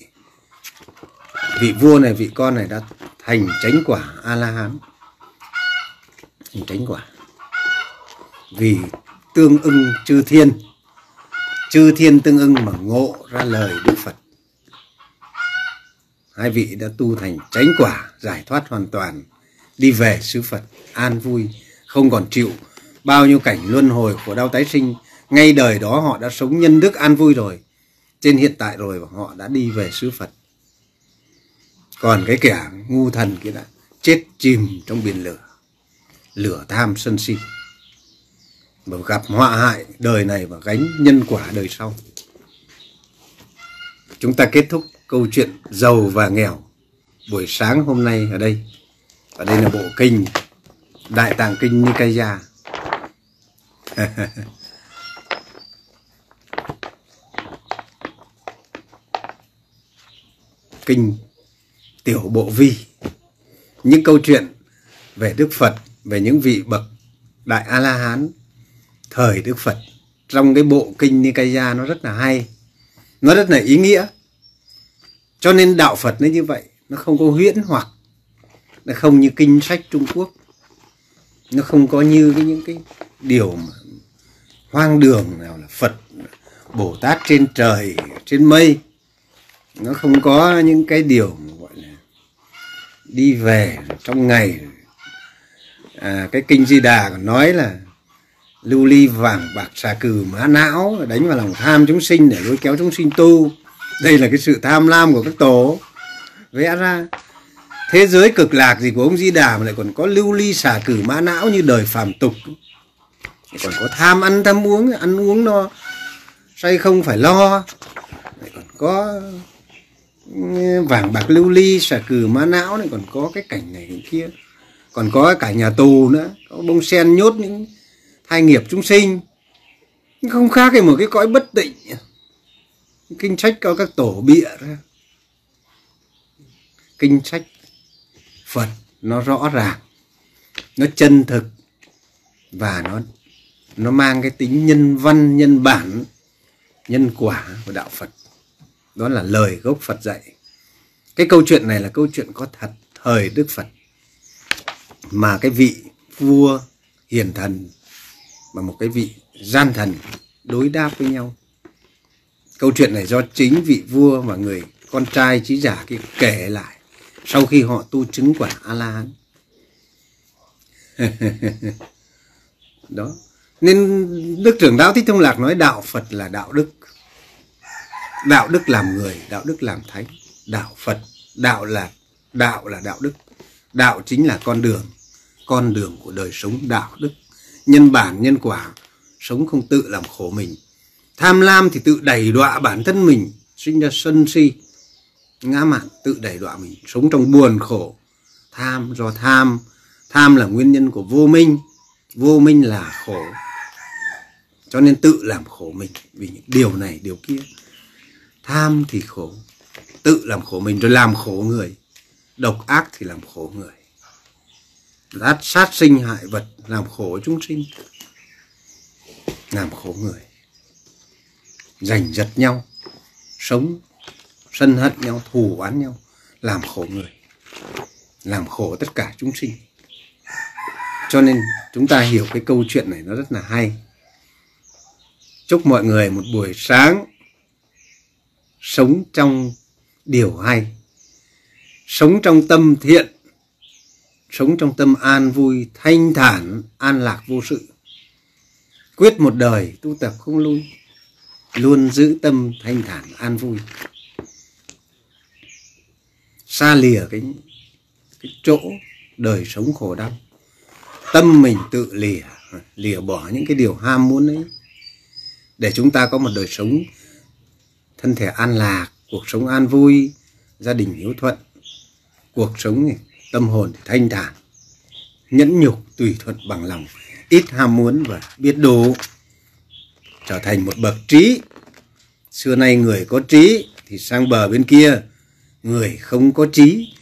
vị vua này, vị con này đã thành chánh quả a la hán thành chánh quả. Vì tương ưng chư thiên. Chư thiên tương ưng mà ngộ ra lời đức phật. Hai vị đã tu thành chánh quả, giải thoát hoàn toàn, đi về xứ phật, an vui, không còn chịu bao nhiêu cảnh luân hồi của đau tái sinh. Ngay đời đó họ đã sống nhân đức an vui rồi trên hiện tại rồi và họ đã đi về xứ phật. Còn cái kẻ ngu thần kia đã chết chìm trong biển lửa lửa tham sân si, mà gặp họa hại đời này và gánh nhân quả đời sau. Chúng ta kết thúc câu chuyện giàu và nghèo buổi sáng hôm nay ở đây. Ở đây là bộ kinh đại tạng kinh nikaya. kinh, tiểu bộ vi. Những câu chuyện về đức phật, về những vị bậc đại a la hán thời đức phật. Trong cái bộ kinh nikaya nó rất là hay. Nó rất là ý nghĩa. Cho nên đạo phật nó như vậy, nó không có huyễn hoặc, nó không như kinh sách trung quốc. Nó không có như cái những cái điều mà hoang đường nào là phật, bồ tát trên trời, trên mây nó không có những cái điều gọi là đi về trong ngày à, cái kinh di đà còn nói là lưu ly vàng bạc xà cừ mã não đánh vào lòng tham chúng sinh để lôi kéo chúng sinh tu. Đây là cái sự tham lam của các tổ. Vẽ ra thế giới cực lạc gì của ông di đà mà lại còn có lưu ly xà cử mã não như đời phàm tục? Còn có tham ăn tham uống ăn uống no say không phải lo. Lại còn có vàng bạc lưu ly, xà cừ má não này, còn có cái cảnh này cảnh kia. Còn có cả nhà tù nữa, có bông sen nhốt những thai nghiệp chúng sinh. Không khác gì một cái cõi bất định kinh sách có các tổ bịa ra. Kinh sách phật nó rõ ràng, nó chân thực, và nó nó mang cái tính nhân văn, nhân bản, nhân quả của đạo phật đó là lời gốc phật dạy. Cái câu chuyện này là câu chuyện có thật thời đức phật. Mà cái vị vua hiền thần và một cái vị gian thần đối đáp với nhau. Câu chuyện này do chính vị vua và người con trai trí giả kia kể lại sau khi họ tu chứng quả a la hán đó. Nên đức trưởng lão thích thông lạc nói đạo phật là đạo đức đạo đức làm người, đạo đức làm thánh, đạo phật, đạo là đạo là đạo đức. Đạo chính là con đường con đường của đời sống đạo đức. Nhân bản, nhân quả, sống không tự làm khổ mình. Tham lam thì tự đẩy đọa bản thân mình, sinh ra sân si. Ngã mạn, tự đẩy đọa mình, sống trong buồn khổ. Tham do tham tham là nguyên nhân của vô minh. Vô minh là khổ. Cho nên tự làm khổ mình, vì những điều này, điều kia tham thì khổ, tự làm khổ mình rồi làm khổ người. Độc ác thì làm khổ người. Lát sát sinh hại vật, làm khổ chúng sinh, làm khổ người. Giành giật nhau, sống, sân hận nhau, thù oán nhau, làm khổ người. Làm khổ tất cả chúng sinh. Cho nên chúng ta hiểu cái câu chuyện này, nó rất là hay. Chúc mọi người một buổi sáng sống trong điều hay, sống trong tâm thiện, sống trong tâm an vui, thanh thản, an lạc vô sự. Quyết một đời tu tập không lui, luôn giữ tâm thanh thản, an vui. Xa lìa cái cái chỗ đời sống khổ đau, tâm mình tự lìa lìa bỏ những cái điều ham muốn ấy. Để chúng ta có một đời sống thân thể an lạc cuộc sống an vui gia đình hiếu thuận cuộc sống này, tâm hồn thì thanh thản nhẫn nhục tùy thuận bằng lòng ít ham muốn và biết đủ trở thành một bậc trí. Xưa nay người có trí thì sang bờ bên kia người không có trí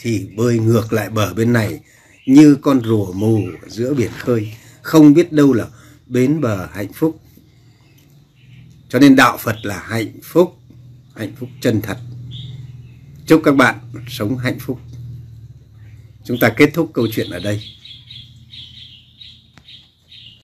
thì bơi ngược lại bờ bên này như con rùa mù giữa biển khơi không biết đâu là bến bờ hạnh phúc cho nên đạo phật là hạnh phúc hạnh phúc chân thật. Chúc các bạn sống hạnh phúc. Chúng ta kết thúc câu chuyện ở đây.